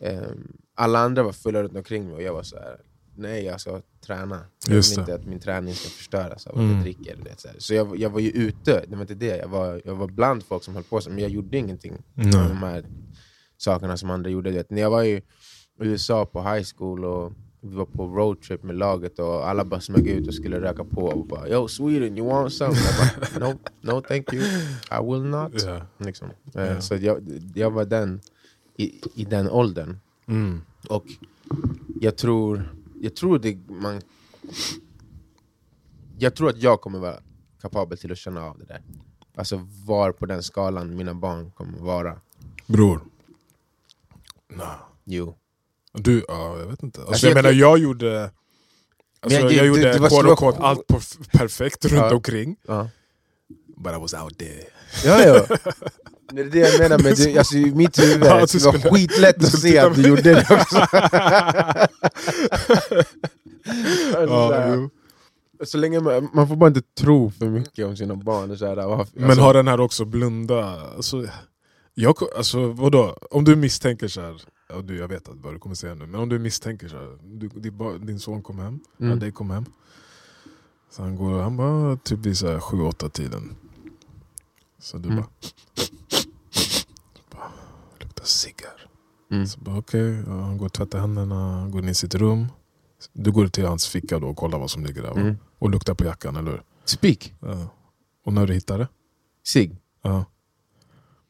ehm, alla andra var fulla runt omkring mig och jag var så här. Nej jag ska träna. Jag vill det. inte att min träning ska förstöras av att Mm. jag dricker. du Vet, så så jag, jag var ju ute, det var inte det. Jag var, jag var bland folk som höll på sig, men jag gjorde ingenting av Nej. de här sakerna som andra gjorde. Du Vet. När jag var i USA på high school och vi var på roadtrip med laget och alla bara smög ut och skulle röka på och bara Yo Sweden, you want some? Jag bara, no, no thank you, I will not. Ja. Liksom. Eh, Ja. Så jag, jag var den i, i den åldern. Mm. Och jag tror, jag tror det man... Jag tror att jag kommer vara kapabel till att känna av det där. Alltså var på den skalan mina barn kommer vara. Bror. Nah. Jo. Du, ja, jag vet inte. Alltså, Alltså, jag, jag- menar, jag gjorde... Alltså, jag, jag- det- gjorde det var quote så- unquote allt perf- perfekt runt Ja. omkring. Ja. But I was out there. Ja, ja. Det är det jag menar med det, alltså, i mitt huvud, Ja, det var skitlätt att se att du gjorde det också. Ja, Alltså, så länge man, man får bara inte tro för mycket om sina barn. Och så här, varför- Men alltså, har den här också blunda? Alltså, jag, alltså, vadå? Om du misstänker så här, ja, du, jag vet vad du kommer säga nu, men om du misstänker så här, du, din, din son kom hem, Mm. ja, dig kom hem. Så han går, han bara typ vid så här 7-8 tiden. Så du Mm. bara, bara, luktar ciggar. mm. Så bara okej, ja, han går och tvättar händerna, går in i sitt rum. Du går till hans ficka då och kollar vad som ligger där? Mm. och luktar på jackan, eller hur? Speak. Ja. Och när du hittar det? Sig. Ja.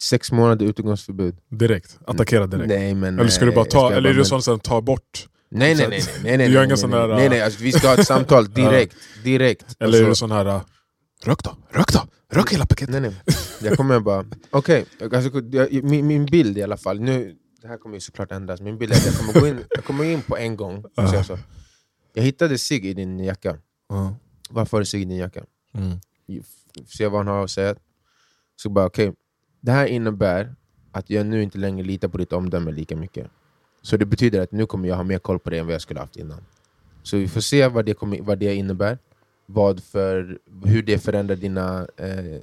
Sex månader utegångsförbud. Direkt? Attackera direkt? Nej, men, Eller ska du bara ta, eller är det sånt som tar bort? Nej nej nej, nej, nej, nej, Du gör ingen nej, sån nej, där, nej, nej, alltså, vi ska ha ett samtal direkt. direkt. Eller är det Alltså, sån här, rök då, rök då, rök hela paketet! Nej, nej. Jag kommer bara, okej, alltså, jag- min, min bild i alla fall, nu, det här kommer ju såklart ändras, min bild är att jag kommer gå in, jag kommer in på en gång och säga så. Jag hittade cigg i din jacka, Ja. varför har du cigg i din jacka? Mm. Se vad han har att säga. Så bara okej, det här innebär att jag nu inte längre litar på ditt omdöme lika mycket. Så det betyder att nu kommer jag ha mer koll på det än vad jag skulle haft innan. Så vi får se vad det, kommer, vad det innebär, vad för, hur det förändrar dina eh,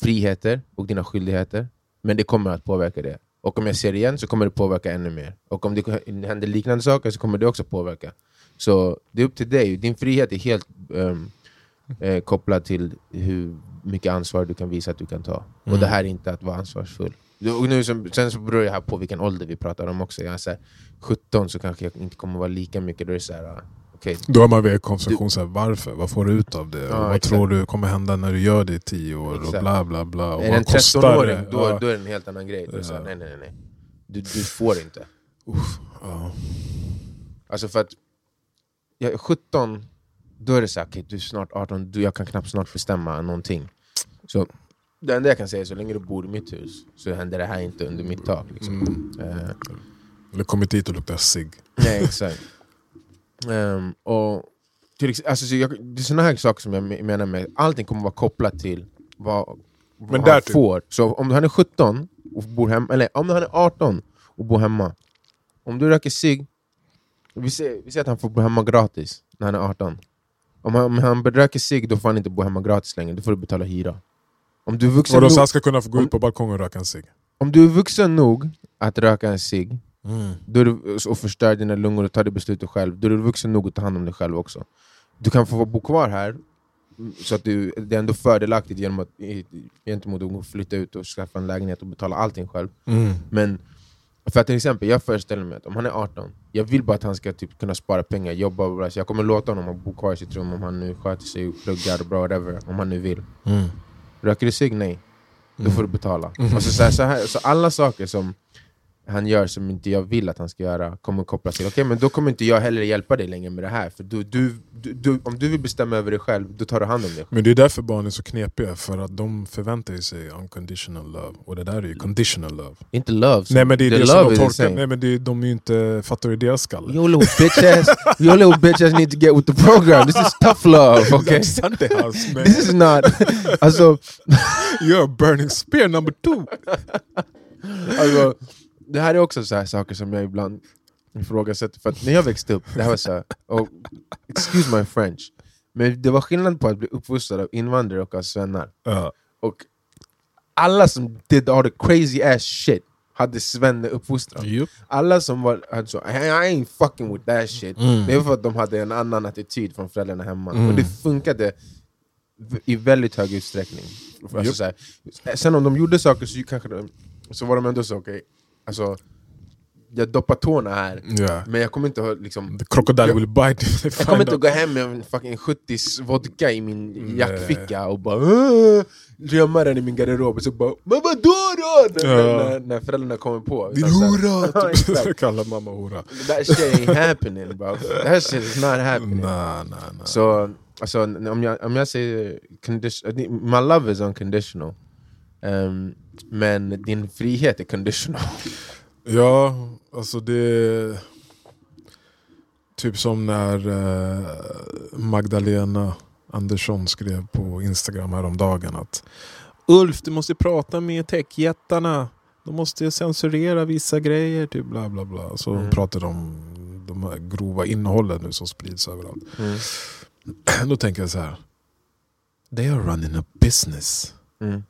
friheter och dina skyldigheter. Men det kommer att påverka det. Och om jag ser det igen så kommer det påverka ännu mer. Och om det händer liknande saker så kommer det också påverka. Så det är upp till dig. Din frihet är helt ehm, eh, kopplad till hur mycket ansvar du kan visa att du kan ta. Och Mm. det här är inte att vara ansvarsfull. Och nu, som- sen så beror det här på vilken ålder vi pratar om också. Jag är så här, 17 så kanske jag inte kommer vara lika mycket. Då är så här, ah, okej, Då är man vid konversation, så här, varför? Vad får du ut av det? Ja, vad exakt. tror du kommer hända när du gör det i tio år? Och bla bla bla. Och är det en vad kostar 13-åring det? då, Ja. då är det en helt annan grej. Då är så här, nej, nej, nej. Du, du får inte. Uff, ja. Alltså för att jag är 17, då är det så här, okej, du är snart 18, du, jag kan knappt snart bestämma någonting. Så det enda jag kan säga är så länge du bor i mitt hus så händer det här inte under mitt tak. Liksom. Mm. Eh, Eller kommit dit och luktar cigg. nej, exakt. Ehm, och till, alltså, så jag, det är såna här saker som jag me- menar med allting kommer vara kopplat till vad, vad Men han typ- får. Så om han är 17 och bor hemma, eller om han är 18 och bor hemma, om du röker cigg, vi säger, vi säger att han får bo hemma gratis när han är 18. Om han, om han röker cigg då får han inte bo hemma gratis längre, då får du betala hyra. Om du är vuxen, Och då nog, så han ska kunna få gå ut på balkongen och röka en cigg. om du är vuxen nog att röka en cigg Mm. då är du, och förstör dina lungor och tar det beslutet själv, då är du vuxen nog att ta hand om dig själv också. Du kan få bo kvar här, mm, så att du, det är ändå fördelaktigt genom att, gentemot att flytta ut och skaffa en lägenhet och betala allting själv. Mm. Men för att till exempel, jag föreställer mig att om han är 18, jag vill bara att han ska typ kunna spara pengar, jobba och. Så jag kommer låta honom bo kvar i sitt rum om han nu sköter sig och pluggar och bra, whatever, om han nu vill. Mm. Röker du cigg? Nej. Då Mm. får du betala. Mm. Och så, så, här, så, här, så alla saker som han gör som inte jag vill att han ska göra kommer kopplas till, okej men då kommer inte jag heller hjälpa dig längre med det här. För du, du, du, du, om du vill bestämma över dig själv, då tar du hand om dig. Men det är därför barn är så knepiga, för att de förväntar sig unconditional love. Och det där är ju conditional love. Inte love. Nej men det är the det som de same. nej men det är, de är ju inte, fattar i deras skalle? Your little bitch ass, your little bitch ass need to get with the program. This is tough love, okay? Sunday house man. This is not... Alltså, You're a burning spear number two! alltså, det här är också så här saker som jag ibland ifrågasätter. För att när jag växte upp, det här var så här, och, excuse my French, men det var skillnad på att bli uppfostrad av invandrare och av svennar. Ja. Och alla som did all the crazy ass shit hade svenne uppfostran. Jupp. Alla som var hade så, I ain't fucking with that shit, Mm. det var för att de hade en annan attityd från föräldrarna hemma. Mm. Och det funkade i väldigt hög utsträckning. Alltså, så här, sen om de gjorde saker så, kanske de, så var de ändå så, okej, alltså, jag doppar tårna här, Ja. men jag kommer inte ha liksom The crocodile Jag- will bite jag kommer inte att gå hem med en fucking 70 vodka i min jackficka och bara "Åh", gömma den i min garderob och så bara Men vadå då? När, Ja. när, när föräldrarna kommer på Din Utan så här, hora! Typ. Kallar mamma hora. That shit ain't happening bro That shit is not happening Nej, nej, nej. Så alltså, om, jag, om jag säger condition, My love is unconditional Ehm, Men din frihet är conditional Ja, alltså det... Typ som när eh, Magdalena Andersson skrev på Instagram häromdagen att Ulf, du måste prata med techjättarna. De måste censurera vissa grejer, typ bla bla bla. Så Mm. pratade de om de här grova innehållen nu som sprids överallt. Mm. Då tänker jag så här. They are running a business. Mm.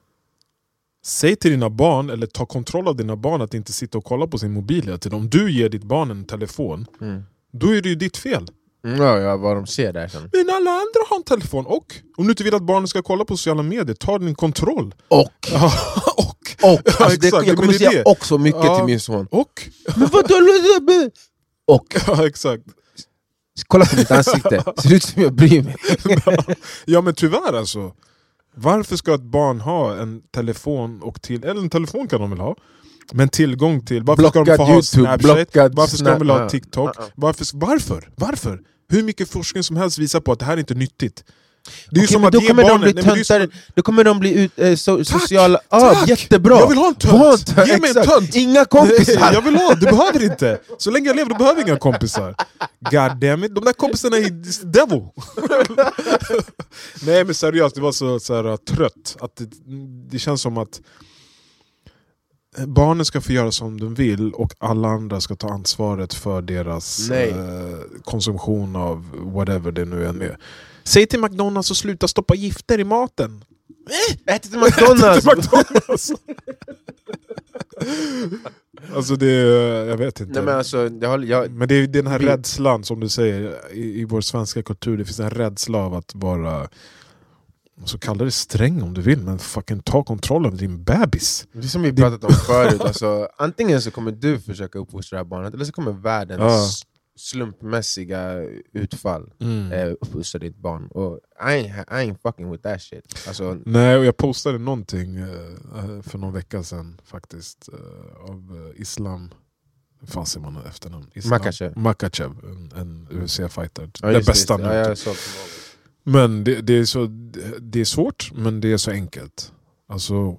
Säg till dina barn, eller ta kontroll av dina barn att inte sitta och kolla på sin mobil hela tiden. Om du ger ditt barn en telefon, Mm. då är det ju ditt fel. Mm, Ja, ja, vad de ser där sen. Men alla andra har en telefon och om du inte vill att barnen ska kolla på sociala medier, ta din kontroll. Och! Och! Och! Ja, Alltså, det, jag kommer säga också mycket Ja. till min son. Och! Men vadå? Och! Ja, exakt. Kolla på mitt ansikte, ser ut som jag bryr mig. Ja men tyvärr alltså. Varför ska ett barn ha en telefon, och till, eller en telefon kan de väl ha, men tillgång till, varför ska de Blockad få ha YouTube, Snapchat, blockad varför ska de väl ha TikTok, ja. varför, varför? varför? Hur mycket forskning som helst visar på att det här inte är nyttigt. Det är Okej, som att då ge kommer de bli nej, som töntare, då kommer de bli ut, eh, so, Tack, sociala... Ah, tack! jättebra! Jag vill ha en tönt! Ge mig en tönt! Inga kompisar! jag vill ha, du behöver inte! Så länge jag lever du behöver inga kompisar. God damn it, de där kompisarna är devil! Nej men seriöst, det var så, så här, trött. Att det, det känns som att barnen ska få göra som de vill och alla andra ska ta ansvaret för deras Nej. eh, konsumtion av whatever det nu än är. Säg till McDonalds att sluta stoppa gifter i maten. Ät till McDonalds! McDonalds. alltså det, jag vet inte. Nej, men alltså, jag, håller- jag, Men det är den här Vi- rädslan som du säger, i, i vår svenska kultur, det finns en rädsla av att vara så kalla det sträng om du vill, men fucking ta kontroll över din bebis. det är som vi pratat om förut, alltså, antingen så kommer du försöka uppfostra det här barnet, eller så kommer världens Ja. Slumpmässiga utfall eh, uppfostra ditt barn. Och I ain't, I ain't fucking with that shit. Alltså, Nej, och jag postade någonting eh, för någon vecka sedan faktiskt, eh, av eh, Islam, hur fan ser man efternamn? Makachev. Makachev, en, en UFC-fighter. ja, det just bästa nu. Ja, Men det, det, är så, det är svårt, men det är så enkelt. Alltså,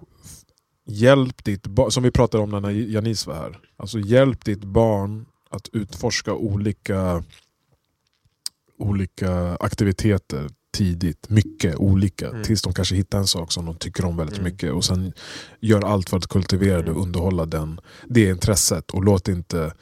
hjälp ditt barn, som vi pratade om när Janice var här. Alltså, hjälp ditt barn att utforska olika, olika aktiviteter tidigt. Mycket olika. Mm. Tills de kanske hittar en sak som de tycker om väldigt Mm. mycket. Och sen gör allt för att kultivera det och underhålla den, det intresset. Och låt inte,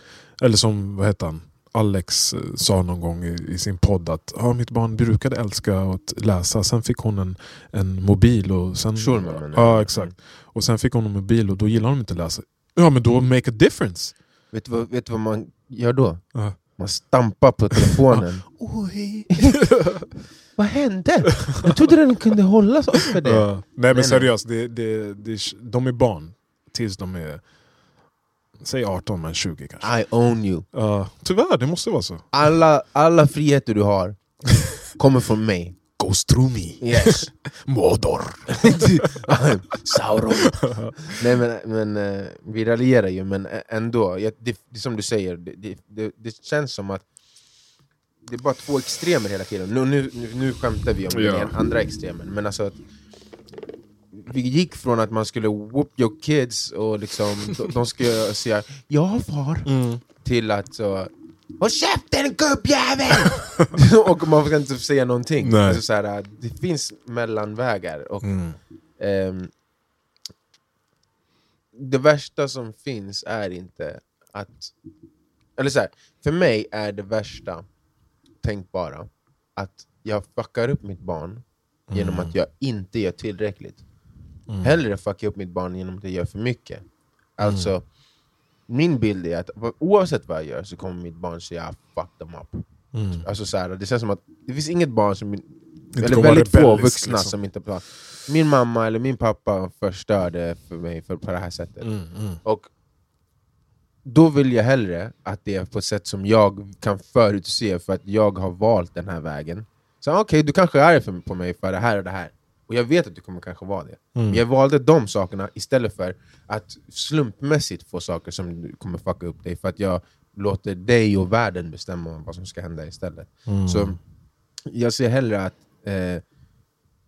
eller som, vad heter han? Alex eh, sa någon gång i, i sin podd att ah, mitt barn brukade älska att läsa, sen fick hon en, en mobil och sen... Schulman Ja exakt. Och sen fick hon en mobil och då gillar hon inte att läsa. Ja men då make a difference! Vet du, vad, vet du vad man gör då? Ja. Man stampar på telefonen. Oj. vad hände? Jag trodde den kunde hålla så för det. Ja. Nej men seriöst, det, det, det, de är barn tills de är Säg 18 men 20 kanske. I own you. Ja, tyvärr, det måste vara så. Alla, alla friheter du har kommer från mig. Goes through me. Yes. Mordor. Sauron. Nej men, men eh, vi raljerar ju, men ändå. Jag, det, det som du säger, det, det, det, känns som att det är bara två extremer hela tiden. Nu, nu, nu, nu skämtar vi om Ja. den andra extremen, men alltså att vi gick från att man skulle whoop your kids och liksom, de, de skulle säga ja far, Mm. till att så Håll käften gubbjävel! och man får inte säga någonting. Nej. Alltså, så här, det finns mellanvägar. Och, Mm. ehm, det värsta som finns är inte att... Eller så här, för mig är det värsta tänkbara att jag fuckar upp mitt barn genom Mm. att jag inte gör tillräckligt. Mm. Hellre fuckar jag upp mitt barn genom att jag gör för mycket. Alltså, Mm. Min bild är att oavsett vad jag gör så kommer mitt barn säga "I fuck them up. Mm. Alltså, så här, det känns som att det finns inget barn som... eller väldigt få vuxna liksom. som inte pratar. Min mamma eller min pappa förstörde för mig för, på det här sättet. Mm. Mm. Och då vill jag hellre att det är på ett sätt som jag kan förutse för att jag har valt den här vägen. Så okej, du kanske är arg på mig för det här och det här. Och jag vet att du kommer kanske vara det. Mm. Men jag valde de sakerna istället för att slumpmässigt få saker som kommer fucka upp dig. För att jag låter dig och världen bestämma vad som ska hända istället. Mm. Så jag ser hellre att eh,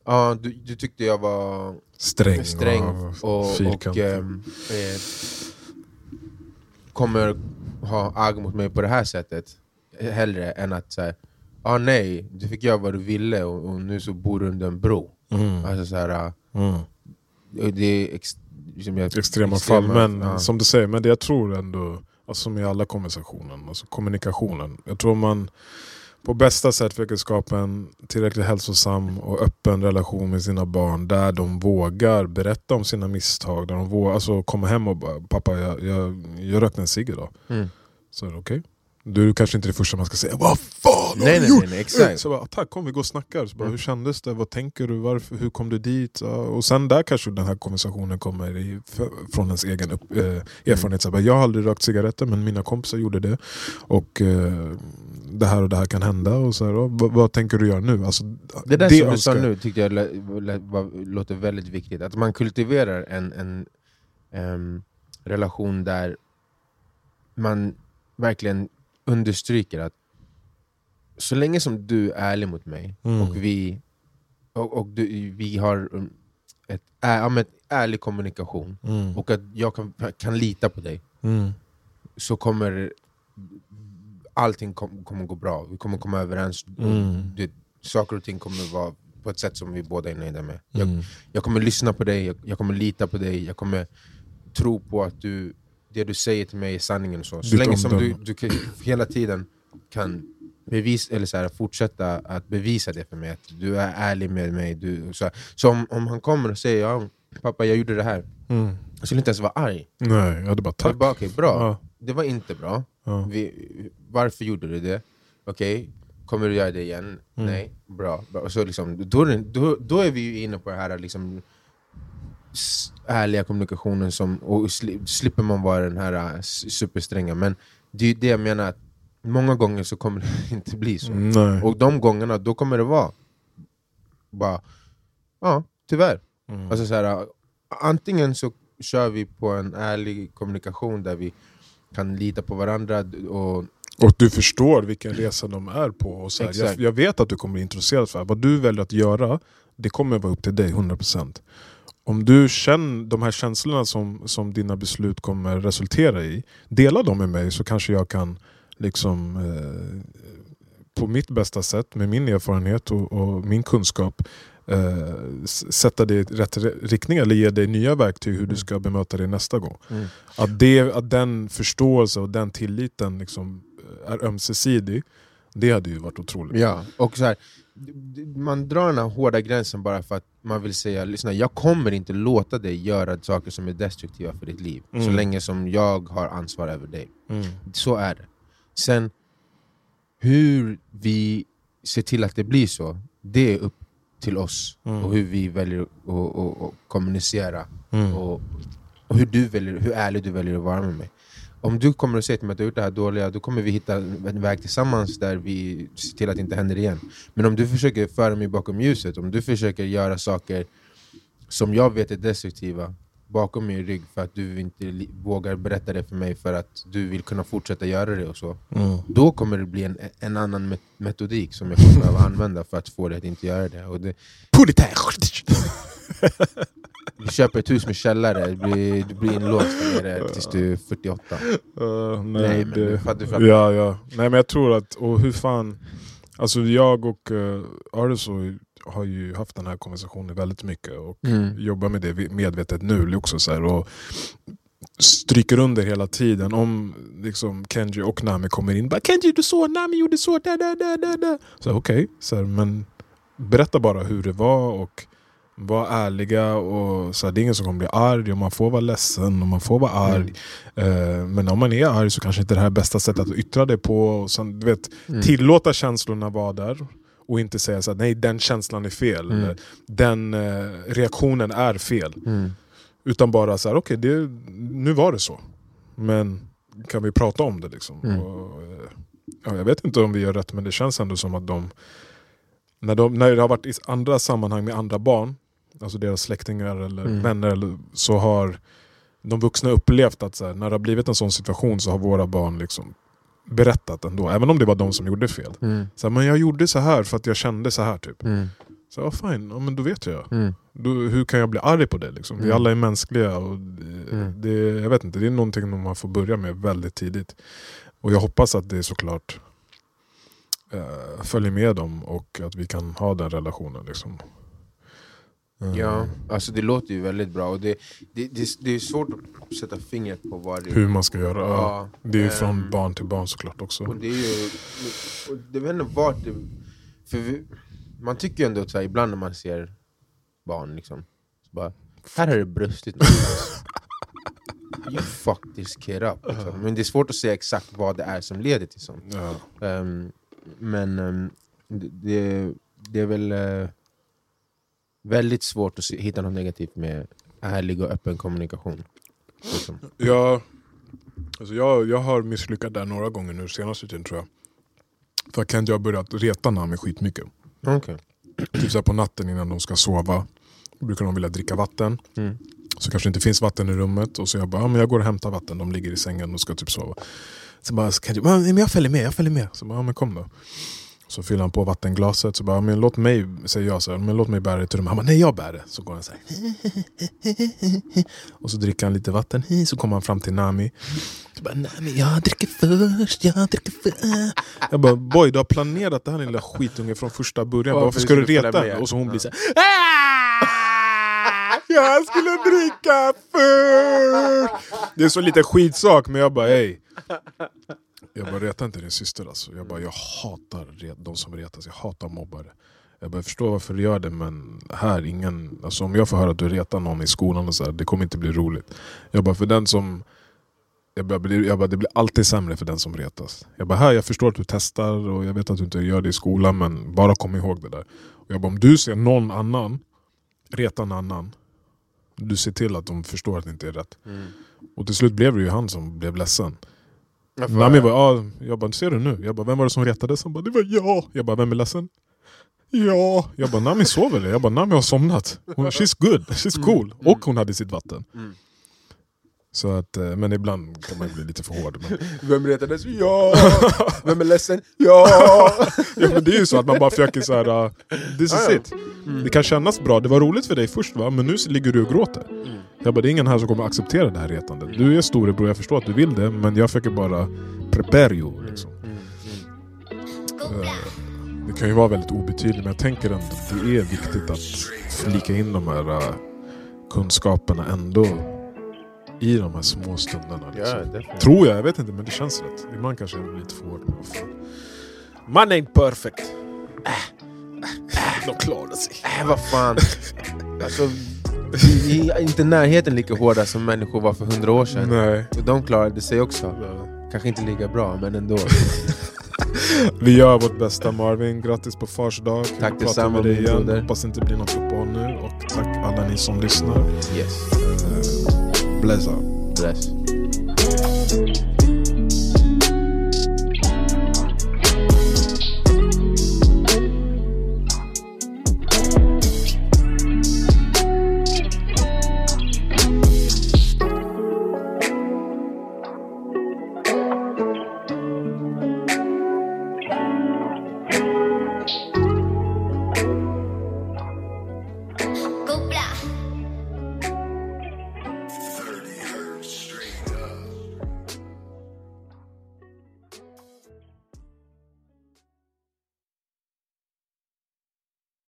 ja, du, du tyckte jag var Sträng, sträng och, och, och ehm, eh, kommer ha agg mot mig på det här sättet hellre än att säga ah, nej, du fick göra vad du ville och, och nu så bor du under en bro. Mm. Alltså, så här, Mm. äh, det är ex, liksom, jag- Extrema fall, men ja. som du säger, men det jag tror ändå, alltså, som i alla konversationen, alltså kommunikationen. Jag tror man på bästa sätt försöker skapa en tillräckligt hälsosam och öppen relation med sina barn där de vågar berätta om sina misstag. Där de vågar alltså, komma hem och bara “pappa, jag, jag, jag rökte en cigg idag”. Mm. Så är det okej. Du är kanske inte det första man ska säga “vad fan har Nej, du nej, gjort?” nej, nej, exakt. Så bara, tack kom vi går och snackar. Så bara, Mm. Hur kändes det? Vad tänker du? Varför, hur kom du dit? Och sen där kanske den här konversationen kommer i, från ens egen upp, eh, erfarenhet. Så bara, jag har aldrig rökt cigaretter men mina kompisar gjorde det. Och eh, det här och det här kan hända. Och så här, och, vad, vad tänker du göra nu? Alltså, Det där som du sa önskar- nu tyckte jag låter väldigt viktigt. Att man kultiverar en, en em, relation där man verkligen understryker att så länge som du är ärlig mot mig Mm. och vi, och, och du, vi har um, ett, ä, ja, men ett ärlig kommunikation Mm. och att jag kan, kan lita på dig Mm. så kommer allting kom, kommer gå bra. Vi kommer komma överens. Mm. Det, saker och ting kommer vara på ett sätt som vi båda är nöjda med. Jag, Mm. jag kommer lyssna på dig, jag, jag kommer lita på dig, jag kommer tro på att du, det du säger till mig är sanningen. och Så, så länge som du, du kan, hela tiden kan bevis, eller så här, fortsätta att bevisa det för mig, att du är ärlig med mig. Du, så så om, om han kommer och säger ja, pappa jag gjorde det här, Mm. jag skulle inte ens vara arg. Nej, jag hade bara tack. bara, okej, bra. Ja. Det var inte bra. Ja. Vi, varför gjorde du det? Okej, kommer du göra det igen? Mm. Nej, bra. bra. Så liksom, då, då, då är vi ju inne på det här liksom, ärliga kommunikationen, som, och sli, slipper man vara den här äh, superstränga. Men det är det jag menar, att många gånger så kommer det inte bli så. Nej. Och de gångerna, då kommer det vara bara, ja, tyvärr. Mm. Alltså så här, antingen så kör vi på en ärlig kommunikation där vi kan lita på varandra och Och du förstår vilken resa de är på. Och så jag, jag vet att du kommer bli intresserad för det. Vad du väljer att göra, det kommer vara upp till dig 100%. Om du känner de här känslorna som, som dina beslut kommer resultera i, dela dem med mig så kanske jag kan liksom eh, på mitt bästa sätt med min erfarenhet och, och min kunskap eh, sätta dig i rätt riktning eller ge dig nya verktyg hur du ska bemöta det nästa gång. Mm. Att, det, att den förståelse och den tilliten liksom eh, är ömsesidig, det hade ju varit otroligt. Ja, och så här, man drar den här hårda gränsen bara för att man vill säga lyssna, jag kommer inte låta dig göra saker som är destruktiva för ditt liv så Mm. länge som jag har ansvar över dig. Mm. Så är det. Sen hur vi ser till att det blir så, det är upp till oss. Mm. Och hur vi väljer att kommunicera. Mm. Och, och hur, du väljer, hur ärlig du väljer att vara med mig. Om du kommer att säga till mig att du har gjort det här dåliga, då kommer vi hitta en väg tillsammans där vi ser till att det inte händer igen. Men om du försöker föra mig bakom ljuset, om du försöker göra saker som jag vet är destruktiva bakom min rygg för att du inte vågar berätta det för mig för att du vill kunna fortsätta göra det och så. Mm. Då kommer det bli en, en annan met- metodik som jag kommer behöva använda för att få dig att inte göra det. Och det du köper ett hus med källare, du blir, du blir inlåst där nere tills du är 48. Uh, nej, Nej, men det, du fattar- ja, ja. nej men jag tror att, och hur fan, alltså jag och uh, Arso har ju haft den här konversationen väldigt mycket och Mm. jobbar med det medvetet nu också så här, och stryker under hela tiden om liksom Kenji och Nami kommer in bara Kenji du så, Nami gjorde så, där, där, där, där. Så okej, så här, men berätta bara hur det var och var ärliga och så här, det är ingen som kommer bli arg och man får vara ledsen och man får vara arg. Eh, men om man är arg så kanske inte det här är bästa sättet att yttra det på. Och sen, du vet, Mm. Tillåta känslorna vara där och inte säga så här, nej den känslan är fel. Mm. Den eh, reaktionen är fel. Mm. Utan bara så här, okej det nu var det så. Men kan vi prata om det liksom? Mm. Och, eh, ja, jag vet inte om vi gör rätt men det känns ändå som att de när, de, när det har varit i andra sammanhang med andra barn, alltså deras släktingar eller Mm. vänner, eller, så har de vuxna upplevt att här, när det har blivit en sån situation så har våra barn liksom berättat ändå, även om det var de som gjorde fel. Mm. Så här, men jag gjorde så här för att jag kände så här typ. Mm. Så ja, fine, ja, men då vet jag. Mm. Då, hur kan jag bli arg på det? Liksom? Vi Mm. alla är mänskliga. Och det, Mm. det, jag vet inte, det är någonting man får börja med väldigt tidigt. Och jag hoppas att det såklart eh, följer med dem och att vi kan ha den relationen. Liksom. Eh, Ja, alltså det låter ju väldigt bra. Och det, det, det, det är svårt att sätta fingret på vad det Hur man ska göra. Ja. Det är ju från ehm, barn till barn såklart också. Och det är ju... Och det vet inte vart det... För vi, man tycker ju ändå att så här, ibland när man ser barn, liksom, så bara, här har det brustit någonstans. You fuck this kid up. Liksom. Men det är svårt att säga exakt vad det är som leder till sånt. Ja. Ehm, men ehm, det, det, är väl eh, väldigt svårt att hitta något negativt med ärlig och öppen kommunikation. Liksom. Jag, alltså jag, jag har misslyckats där några gånger nu senaste tiden tror jag. För Kent har börjat reta Nami skitmycket. Okay. Typ så här på natten innan de ska sova brukar de vilja dricka vatten. Mm. Så kanske inte finns vatten i rummet och så jag bara, ja, men jag går och hämtar vatten, de ligger i sängen och ska typ sova. Så bara, kan jag, men jag följer med, jag följer med. Så bara, ja, men kom då. Så fyller han på vattenglaset, så bara, men låt mig, säger jag så här, men låt mig bära det till rummet. Han bara, nej jag bär det. Så går han så här. Och så dricker han lite vatten, så kommer han fram till Nami. Så bara, Nami jag dricker först, jag dricker först. Jag bara, boy du har planerat det här lilla skitunge från första början. Varför Varför ska du reta med? Och så hon blir så här, "Ah, Jag skulle dricka först! Det är så lite skitsak men jag bara hej. Jag bara reta inte din syster alltså. Jag bara jag hatar de som retas, jag hatar mobbare. Jag bara jag förstår varför du gör det men här ingen, alltså om jag får höra att du retar någon i skolan och så här, det kommer inte bli roligt. Jag bara för den som jag bara, blir- jag bara, det blir alltid sämre för den som retas. Jag bara, här, jag förstår att du testar och jag vet att du inte gör det i skolan men bara kom ihåg det där. Och jag bara, om du ser någon annan reta en annan, du ser till att de förstår att det inte är rätt. Mm. Och till slut blev det ju han som blev ledsen. Varför- Nami bara, ah, jag bara, ser du nu? Jag bara, vem var det som retades? Han bara, det var jag. Jag bara, vem är ledsen? Ja. Jag bara, Nami sover? Jag bara, Nami har somnat. Hon, she's good, she's cool. Mm. Och hon hade sitt vatten. Mm. Så att, eh, men ibland kan man bli lite för hård. Men, Vem retades? Ja! Vem är ledsen? Ja! ja, men det är ju så att man bara försöker så här, uh, this is it. Det kan kännas bra, det var roligt för dig först va, men nu ligger du och gråter. Mm. Jag bara, det är ingen här som kommer acceptera det här retandet. Du är storebror, jag förstår att du vill det, men jag försöker bara prepare you. Liksom. Mm. Eh, Det kan ju vara väldigt obetydligt, men jag tänker ändå att det är viktigt att flika in de här eh, kunskaperna ändå i de här små stunderna. Liksom. definitivt. Tror jag, jag vet inte, men det känns rätt. Ibland kanske jag är lite för hård. Man ain't perfect. De klarar sig. Äh, vad fan. Alltså, vi är inte närheten lika hårda som människor var för hundra år sedan. Nej. Och de klarade sig också. Kanske inte lika bra, men ändå. Vi gör vårt bästa Marvin, grattis på fars dag. Tack detsamma, min broder. Hoppas det inte blir något uppehåll nu. Och tack alla ni som lyssnar. Yes. Bless up. Bless.